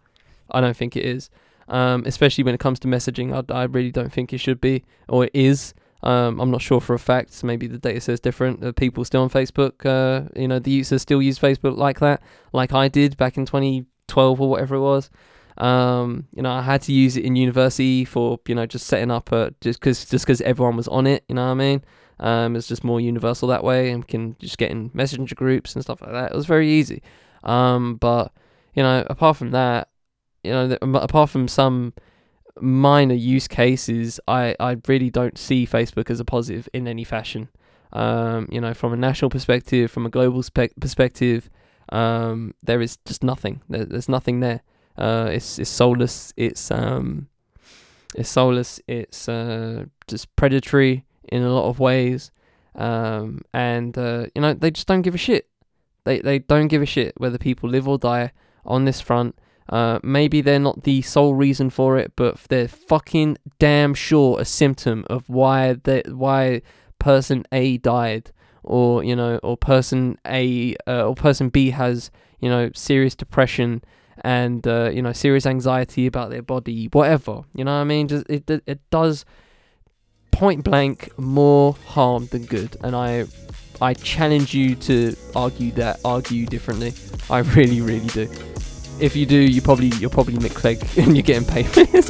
I don't think it is. Um, especially when it comes to messaging, I, I really don't think it should be or it is. Um, I'm not sure for a fact. Maybe the data says different. Uh, people still on Facebook, uh, you know, the users still use Facebook like that, like I did back in 2012 or whatever it was. Um, you know, I had to use it in university for you know just setting up a just because just because everyone was on it. You know what I mean? Um, it's just more universal that way, and can just get in messenger groups and stuff like that. It was very easy. Um, but you know, apart from that, you know, apart from some minor use cases, I, I really don't see Facebook as a positive in any fashion. Um, you know, from a national perspective, from a global spe- perspective, um, there is just nothing. There, there's nothing there. Uh, it's it's soulless. It's um, it's soulless. It's uh, just predatory in a lot of ways. Um, and uh, you know they just don't give a shit. They they don't give a shit whether people live or die on this front. Uh, maybe they're not the sole reason for it, but they're fucking damn sure a symptom of why the why person A died, or you know, or person A uh, or person B has you know serious depression and uh, you know serious anxiety about their body, whatever. You know what I mean? Just it it does point blank more harm than good, and I I challenge you to argue that, argue differently. I really, really do if you do, you probably you're probably Mick Clegg and you're getting paid for this.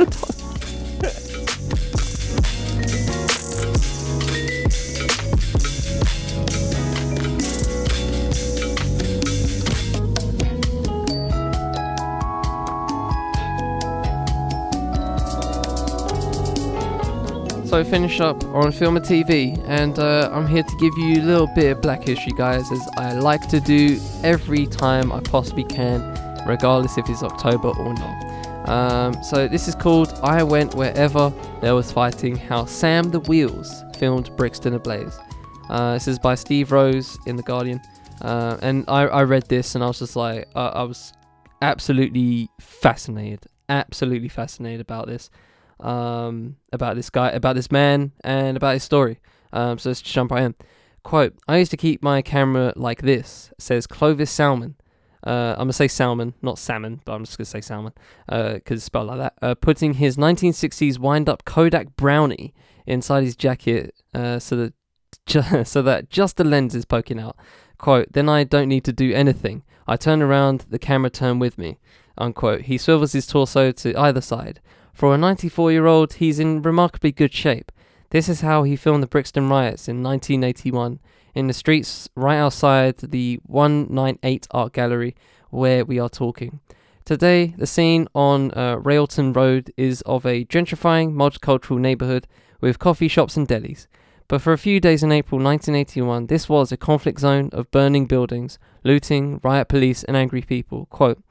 So finish up on film and TV, and uh, I'm here to give you a little bit of Black History, guys, as I like to do every time I possibly can regardless if it's October or not. Um, so this is called I Went Wherever There Was Fighting How Sam the Wheels Filmed Brixton Ablaze. Uh, this is by Steve Rose in The Guardian. Uh, and I, I read this and I was just like, uh, I was absolutely fascinated, absolutely fascinated about this, um, about this guy, about this man, and about his story. Um, so let's jump right in. Quote, I used to keep my camera like this, says Clovis Salmon, uh, I'm gonna say salmon, not salmon, but I'm just gonna say salmon because uh, it's spelled like that. Uh, putting his 1960s wind-up Kodak Brownie inside his jacket uh, so that ju- so that just the lens is poking out. Quote: Then I don't need to do anything. I turn around, the camera turn with me. Unquote. He swivels his torso to either side. For a 94-year-old, he's in remarkably good shape. This is how he filmed the Brixton riots in 1981 in the streets right outside the 198 Art Gallery where we are talking. Today, the scene on uh, Railton Road is of a gentrifying multicultural neighborhood with coffee shops and delis. But for a few days in April 1981, this was a conflict zone of burning buildings, looting, riot police, and angry people. Quote,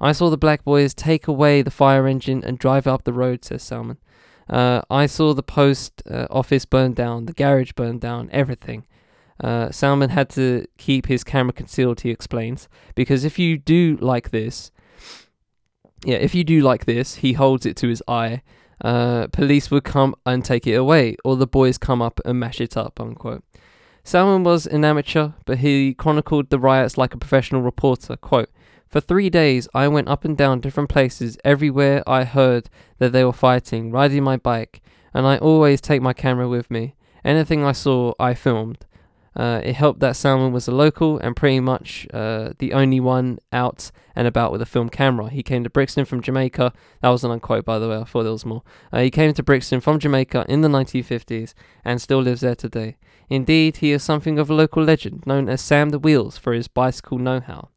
I saw the black boys take away the fire engine and drive up the road, says Salmon. Uh, I saw the post uh, office burn down, the garage burn down, everything. Uh, Salmon had to keep his camera concealed, he explains, because if you do like this, yeah, if you do like this, he holds it to his eye. Uh, police would come and take it away, or the boys come up and mash it up. Unquote. Salmon was an amateur, but he chronicled the riots like a professional reporter. Quote, For three days, I went up and down different places. Everywhere I heard that they were fighting, riding my bike, and I always take my camera with me. Anything I saw, I filmed. Uh, it helped that Salmon was a local and pretty much uh, the only one out and about with a film camera. He came to Brixton from Jamaica. That was an unquote, by the way. I thought there was more. Uh, he came to Brixton from Jamaica in the 1950s and still lives there today. Indeed, he is something of a local legend, known as Sam the Wheels for his bicycle know-how.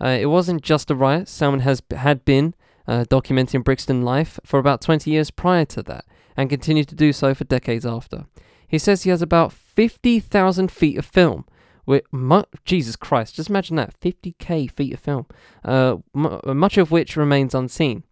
Uh, it wasn't just a riot. Salmon has had been uh, documenting Brixton life for about 20 years prior to that, and continued to do so for decades after. He says he has about 50,000 feet of film. With mu- Jesus Christ, just imagine that 50k feet of film, uh, m- much of which remains unseen.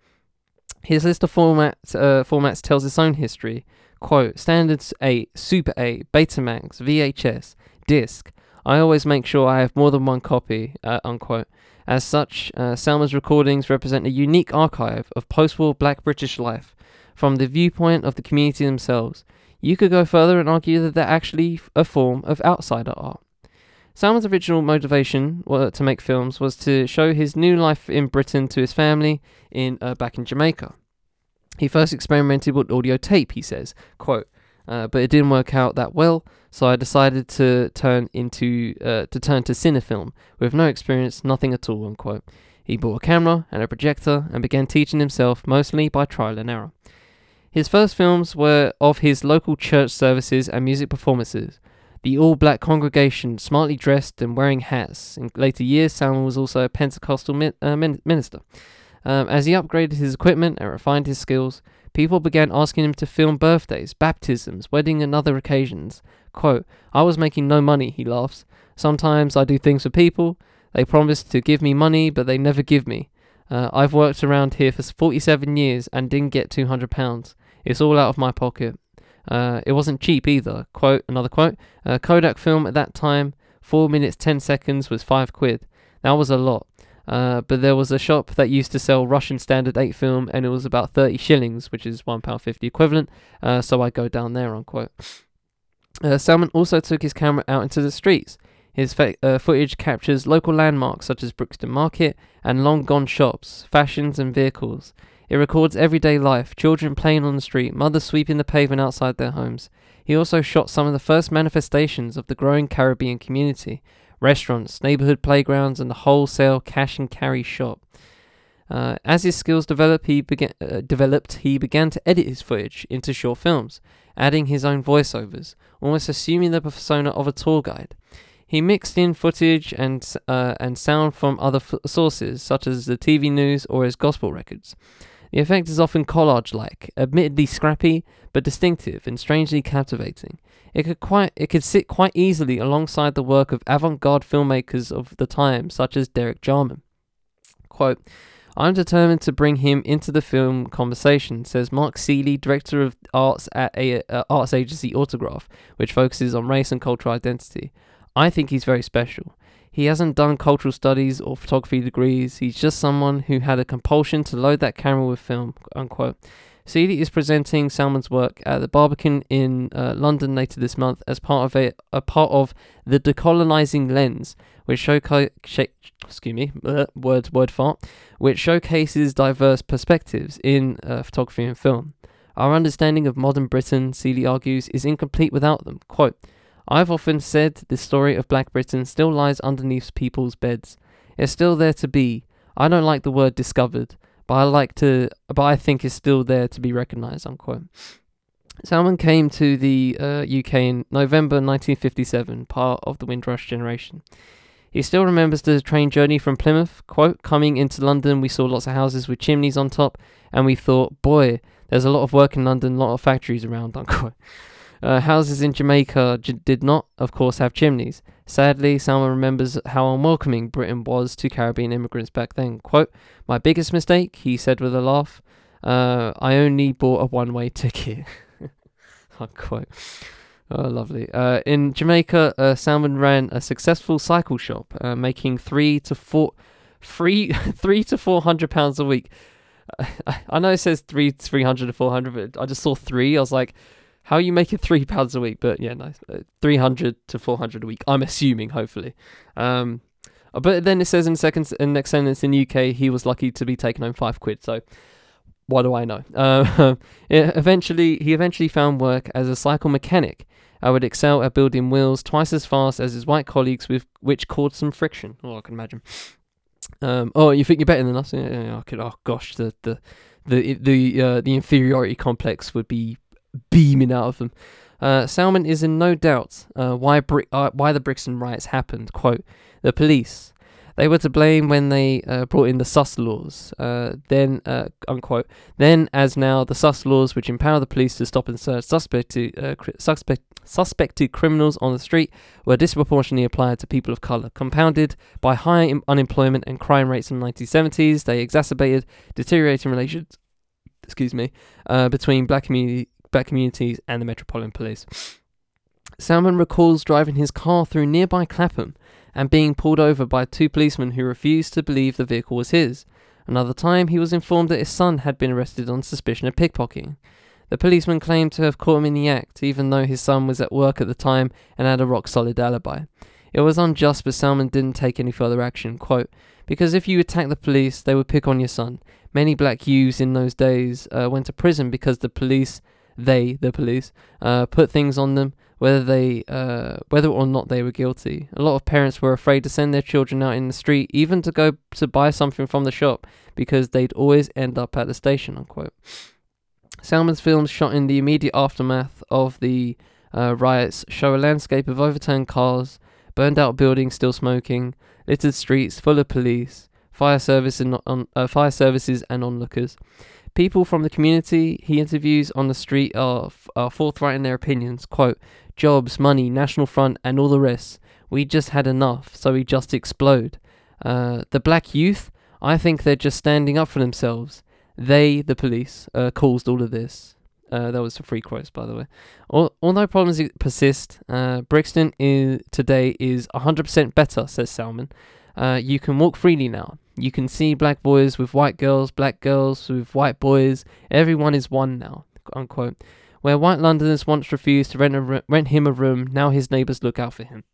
His list of formats, uh, formats tells its own history. Quote, Standards 8, Super 8, Betamax, VHS, Disc. I always make sure I have more than one copy, uh, unquote. As such, uh, Salma's recordings represent a unique archive of post war black British life from the viewpoint of the community themselves. You could go further and argue that they're actually a form of outsider art. Salmon's original motivation to make films was to show his new life in Britain to his family in uh, back in Jamaica. He first experimented with audio tape, he says. Quote, uh, but it didn't work out that well. So I decided to turn into uh, to turn to cinefilm with no experience, nothing at all. Unquote. He bought a camera and a projector and began teaching himself mostly by trial and error. His first films were of his local church services and music performances. The all black congregation, smartly dressed and wearing hats. In later years, Salmon was also a Pentecostal mi- uh, min- minister. Um, as he upgraded his equipment and refined his skills, people began asking him to film birthdays, baptisms, weddings, and other occasions. Quote, I was making no money, he laughs. Sometimes I do things for people, they promise to give me money, but they never give me. Uh, I've worked around here for 47 years and didn't get 200 pounds. It's all out of my pocket. Uh, it wasn't cheap either. Quote another quote. Uh, Kodak film at that time, four minutes 10 seconds was five quid. That was a lot. Uh, but there was a shop that used to sell Russian Standard 8 film, and it was about 30 shillings, which is £1.50 equivalent. Uh, so I go down there, unquote. Uh, Salmon also took his camera out into the streets. His uh, footage captures local landmarks such as Brixton Market and long gone shops, fashions, and vehicles. It records everyday life children playing on the street, mothers sweeping the pavement outside their homes. He also shot some of the first manifestations of the growing Caribbean community restaurants, neighborhood playgrounds, and the wholesale cash and carry shop. Uh, as his skills developed, he began uh, developed. He began to edit his footage into short films, adding his own voiceovers, almost assuming the persona of a tour guide. He mixed in footage and uh, and sound from other f- sources, such as the TV news or his gospel records. The effect is often collage-like, admittedly scrappy, but distinctive and strangely captivating. It could quite it could sit quite easily alongside the work of avant-garde filmmakers of the time, such as Derek Jarman. Quote. I'm determined to bring him into the film conversation, says Mark Sealy, director of arts at a uh, arts agency Autograph, which focuses on race and cultural identity. I think he's very special. He hasn't done cultural studies or photography degrees. He's just someone who had a compulsion to load that camera with film. Unquote. Sealy is presenting Salmon's work at the Barbican in uh, London later this month as part of a, a part of the decolonizing lens, which showcase excuse me uh, word word fart, which showcases diverse perspectives in uh, photography and film. Our understanding of modern Britain, Sealy argues, is incomplete without them. Quote. I've often said the story of Black Britain still lies underneath people's beds. It's still there to be. I don't like the word discovered, but I like to, but I think it's still there to be recognised. Unquote. Salmon came to the uh, UK in November 1957, part of the Windrush generation. He still remembers the train journey from Plymouth. Quote, coming into London, we saw lots of houses with chimneys on top, and we thought, boy, there's a lot of work in London, a lot of factories around, unquote. Uh, houses in Jamaica j- did not, of course, have chimneys. Sadly, Salmon remembers how unwelcoming Britain was to Caribbean immigrants back then. Quote, My biggest mistake, he said with a laugh, uh, I only bought a one way ticket. Unquote. Oh, lovely. Uh, in Jamaica, uh, Salmon ran a successful cycle shop, uh, making three to four, three, three to four hundred pounds a week. I know it says three, three hundred to four hundred, but I just saw three. I was like, how you make it three pounds a week? But yeah, nice. Uh, 300 to 400 a week. I'm assuming, hopefully. Um, uh, but then it says in second, in next sentence in UK, he was lucky to be taking home five quid. So what do I know? Uh, eventually, he eventually found work as a cycle mechanic. I would excel at building wheels twice as fast as his white colleagues, with which caused some friction. Oh, I can imagine. Um, oh, you think you're better than us? Yeah, yeah, I could. Oh gosh, the the the the uh, the inferiority complex would be beaming out of them. Uh, is in no doubt uh, why Bri- uh, why the Brixton riots happened. Quote: The police. They were to blame when they uh, brought in the sus laws. Uh, then, uh, unquote. Then, as now, the sus laws, which empower the police to stop and search suspected, cri- suspect, suspected criminals on the street, were disproportionately applied to people of colour. Compounded by high Im- unemployment and crime rates in the 1970s, they exacerbated deteriorating relations. Excuse me, between black community black communities and the Metropolitan Police. Salmon recalls driving his car through nearby Clapham and being pulled over by two policemen who refused to believe the vehicle was his. Another time, he was informed that his son had been arrested on suspicion of pickpocketing. The policeman claimed to have caught him in the act, even though his son was at work at the time and had a rock solid alibi. It was unjust, but Salmon didn't take any further action. Quote, because if you attack the police, they would pick on your son. Many black youths in those days uh, went to prison because the police they, the police, uh, put things on them, whether they, uh, whether or not they were guilty. A lot of parents were afraid to send their children out in the street, even to go to buy something from the shop, because they'd always end up at the station. Unquote. Salmon's films, shot in the immediate aftermath of the uh, riots, show a landscape of overturned cars, burned out buildings still smoking, littered streets full of police, fire service and on, uh, fire services and onlookers. People from the community he interviews on the street are, are forthright in their opinions. Quote, jobs, money, National Front, and all the rest. We just had enough, so we just explode. Uh, the black youth, I think they're just standing up for themselves. They, the police, uh, caused all of this. Uh, that was a free quote, by the way. Al- although problems persist, uh, Brixton is, today is 100% better, says Salmon. Uh, you can walk freely now. You can see black boys with white girls, black girls with white boys. Everyone is one now. Unquote. Where white Londoners once refused to rent, rent him a room, now his neighbours look out for him.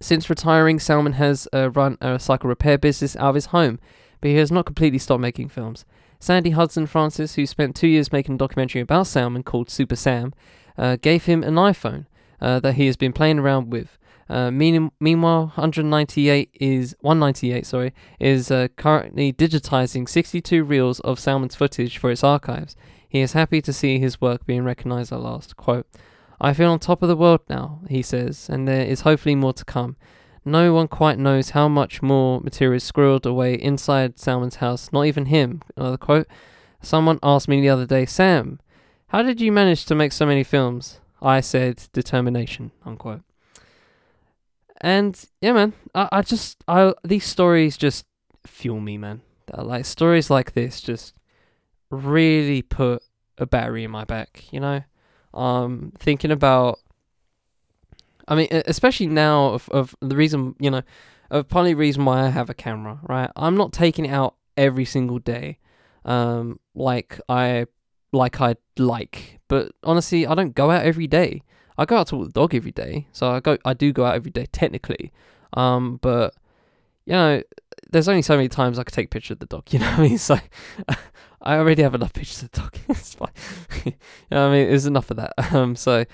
Since retiring, Salmon has uh, run a cycle repair business out of his home, but he has not completely stopped making films. Sandy Hudson Francis, who spent two years making a documentary about Salmon called Super Sam, uh, gave him an iPhone uh, that he has been playing around with. Uh, mean, meanwhile, 198 is 198. Sorry, is uh, currently digitizing 62 reels of Salmon's footage for its archives. He is happy to see his work being recognized at last. Quote, "I feel on top of the world now," he says, and there is hopefully more to come. No one quite knows how much more material is squirreled away inside Salmon's house, not even him. Another quote. Someone asked me the other day, Sam, how did you manage to make so many films? I said, determination, unquote. And yeah, man, I, I just, I these stories just fuel me, man. Like stories like this just really put a battery in my back, you know? Um, thinking about I mean, especially now of, of the reason, you know, of probably reason why I have a camera, right? I'm not taking it out every single day, um, like I like I like. But honestly, I don't go out every day. I go out to walk the dog every day, so I go. I do go out every day technically, um, but you know, there's only so many times I could take a picture of the dog. You know what I mean? So I already have enough pictures of the dog. it's fine. you know I mean? There's enough of that. Um, so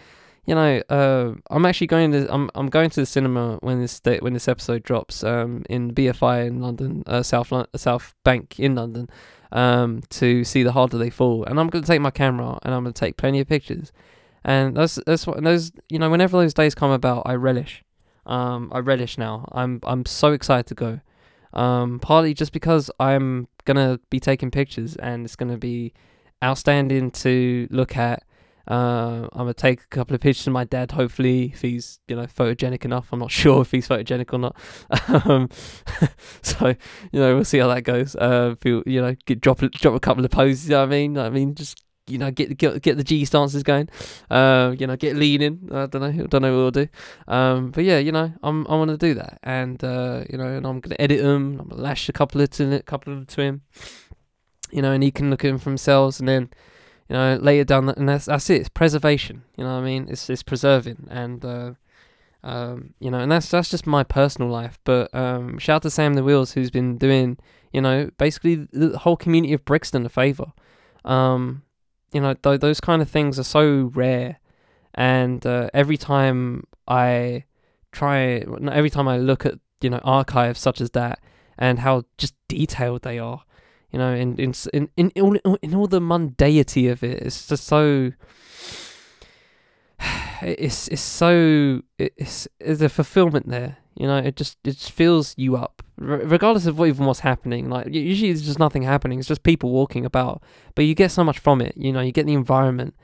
you know, uh, I'm actually going to I'm I'm going to the cinema when this day, when this episode drops um, in BFI in London, uh, South South Bank in London, um, to see the harder they fall, and I'm going to take my camera and I'm going to take plenty of pictures, and that's that's what those you know whenever those days come about, I relish, um, I relish now. I'm I'm so excited to go, um, partly just because I'm gonna be taking pictures and it's gonna be outstanding to look at uh, I'm gonna take a couple of pictures of my dad. Hopefully, if he's you know photogenic enough. I'm not sure if he's photogenic or not. um, so you know we'll see how that goes. Uh, feel you know get drop drop a couple of poses. You know I mean, I mean just you know get get get the G stances going. Uh, you know get leaning. I don't know. I don't know what we'll do. Um, but yeah, you know I'm I want to do that, and uh, you know, and I'm gonna edit them. I'm gonna lash a couple of to a couple of to him. You know, and he can look at them for himself, and then you know, later down, the, and that's that's it. It's preservation. You know what I mean? It's it's preserving, and uh, um, you know, and that's that's just my personal life. But um, shout out to Sam the Wheels, who's been doing, you know, basically the whole community of Brixton a favor. Um, you know, th- those kind of things are so rare, and uh, every time I try, every time I look at you know archives such as that, and how just detailed they are you know, in in in in, all, in all the mundanity of it, it's just so. It's it's so it's there's a fulfillment there, you know. It just it just fills you up, regardless of what even what's happening. Like usually it's just nothing happening. It's just people walking about, but you get so much from it. You know, you get the environment.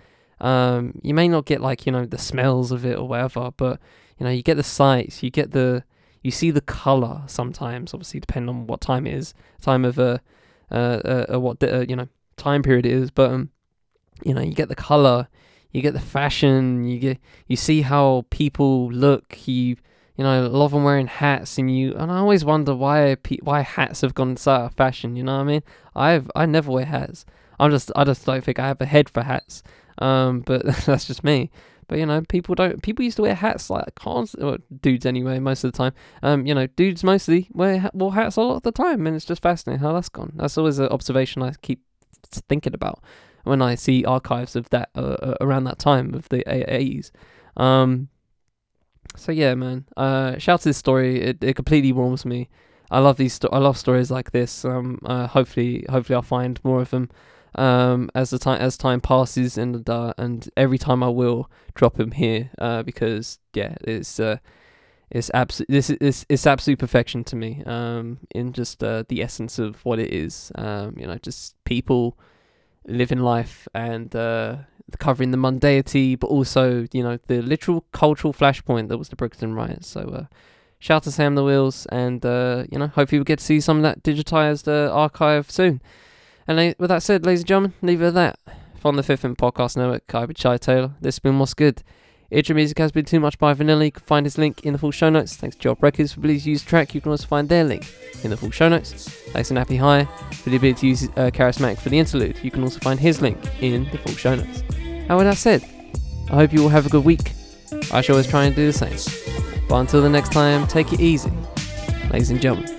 Um, you may not get like you know the smells of it or whatever, but you know you get the sights, you get the you see the color sometimes. Obviously, depending on what time it is, time of a uh, uh, uh, uh, what uh, you know time period it is, but um, you know you get the color, you get the fashion, you get you see how people look. You you know lot of them wearing hats, and you and I always wonder why why hats have gone so out of fashion. You know what I mean? I've I never wear hats. I'm just I just don't think I have a head for hats. Um, but that's just me. But you know, people don't. People used to wear hats like constant. Well, dudes anyway, most of the time. Um, you know, dudes mostly wear wore hats a lot of the time, and it's just fascinating how that's gone. That's always an observation I keep thinking about. when I see archives of that uh, uh around that time of the 80s. Um, so yeah, man. Uh, shout to this story. It, it completely warms me. I love these. Sto- I love stories like this. Um, uh, hopefully, hopefully I'll find more of them. Um, as the time as time passes, and uh, and every time I will drop them here. Uh, because yeah, it's uh, it's absolute. This is it's absolute perfection to me. Um, in just uh, the essence of what it is. Um, you know, just people living life and uh, covering the mundanity, but also you know the literal cultural flashpoint that was the Brixton riots. So uh, shout to Sam the Wheels, and uh, you know hopefully we'll get to see some of that digitized uh, archive soon. And with that said, ladies and gentlemen, leave it at that. From the Fifth and Podcast Network, I've been Chai Taylor. This has been What's Good. Intro music has been Too Much by Vanilla. You can find his link in the full show notes. Thanks to Job Records for to use track. You can also find their link in the full show notes. Thanks to Nappy High for the ability to use uh, Charismatic for the interlude. You can also find his link in the full show notes. And with that said, I hope you all have a good week. I shall always try and do the same. But until the next time, take it easy, ladies and gentlemen.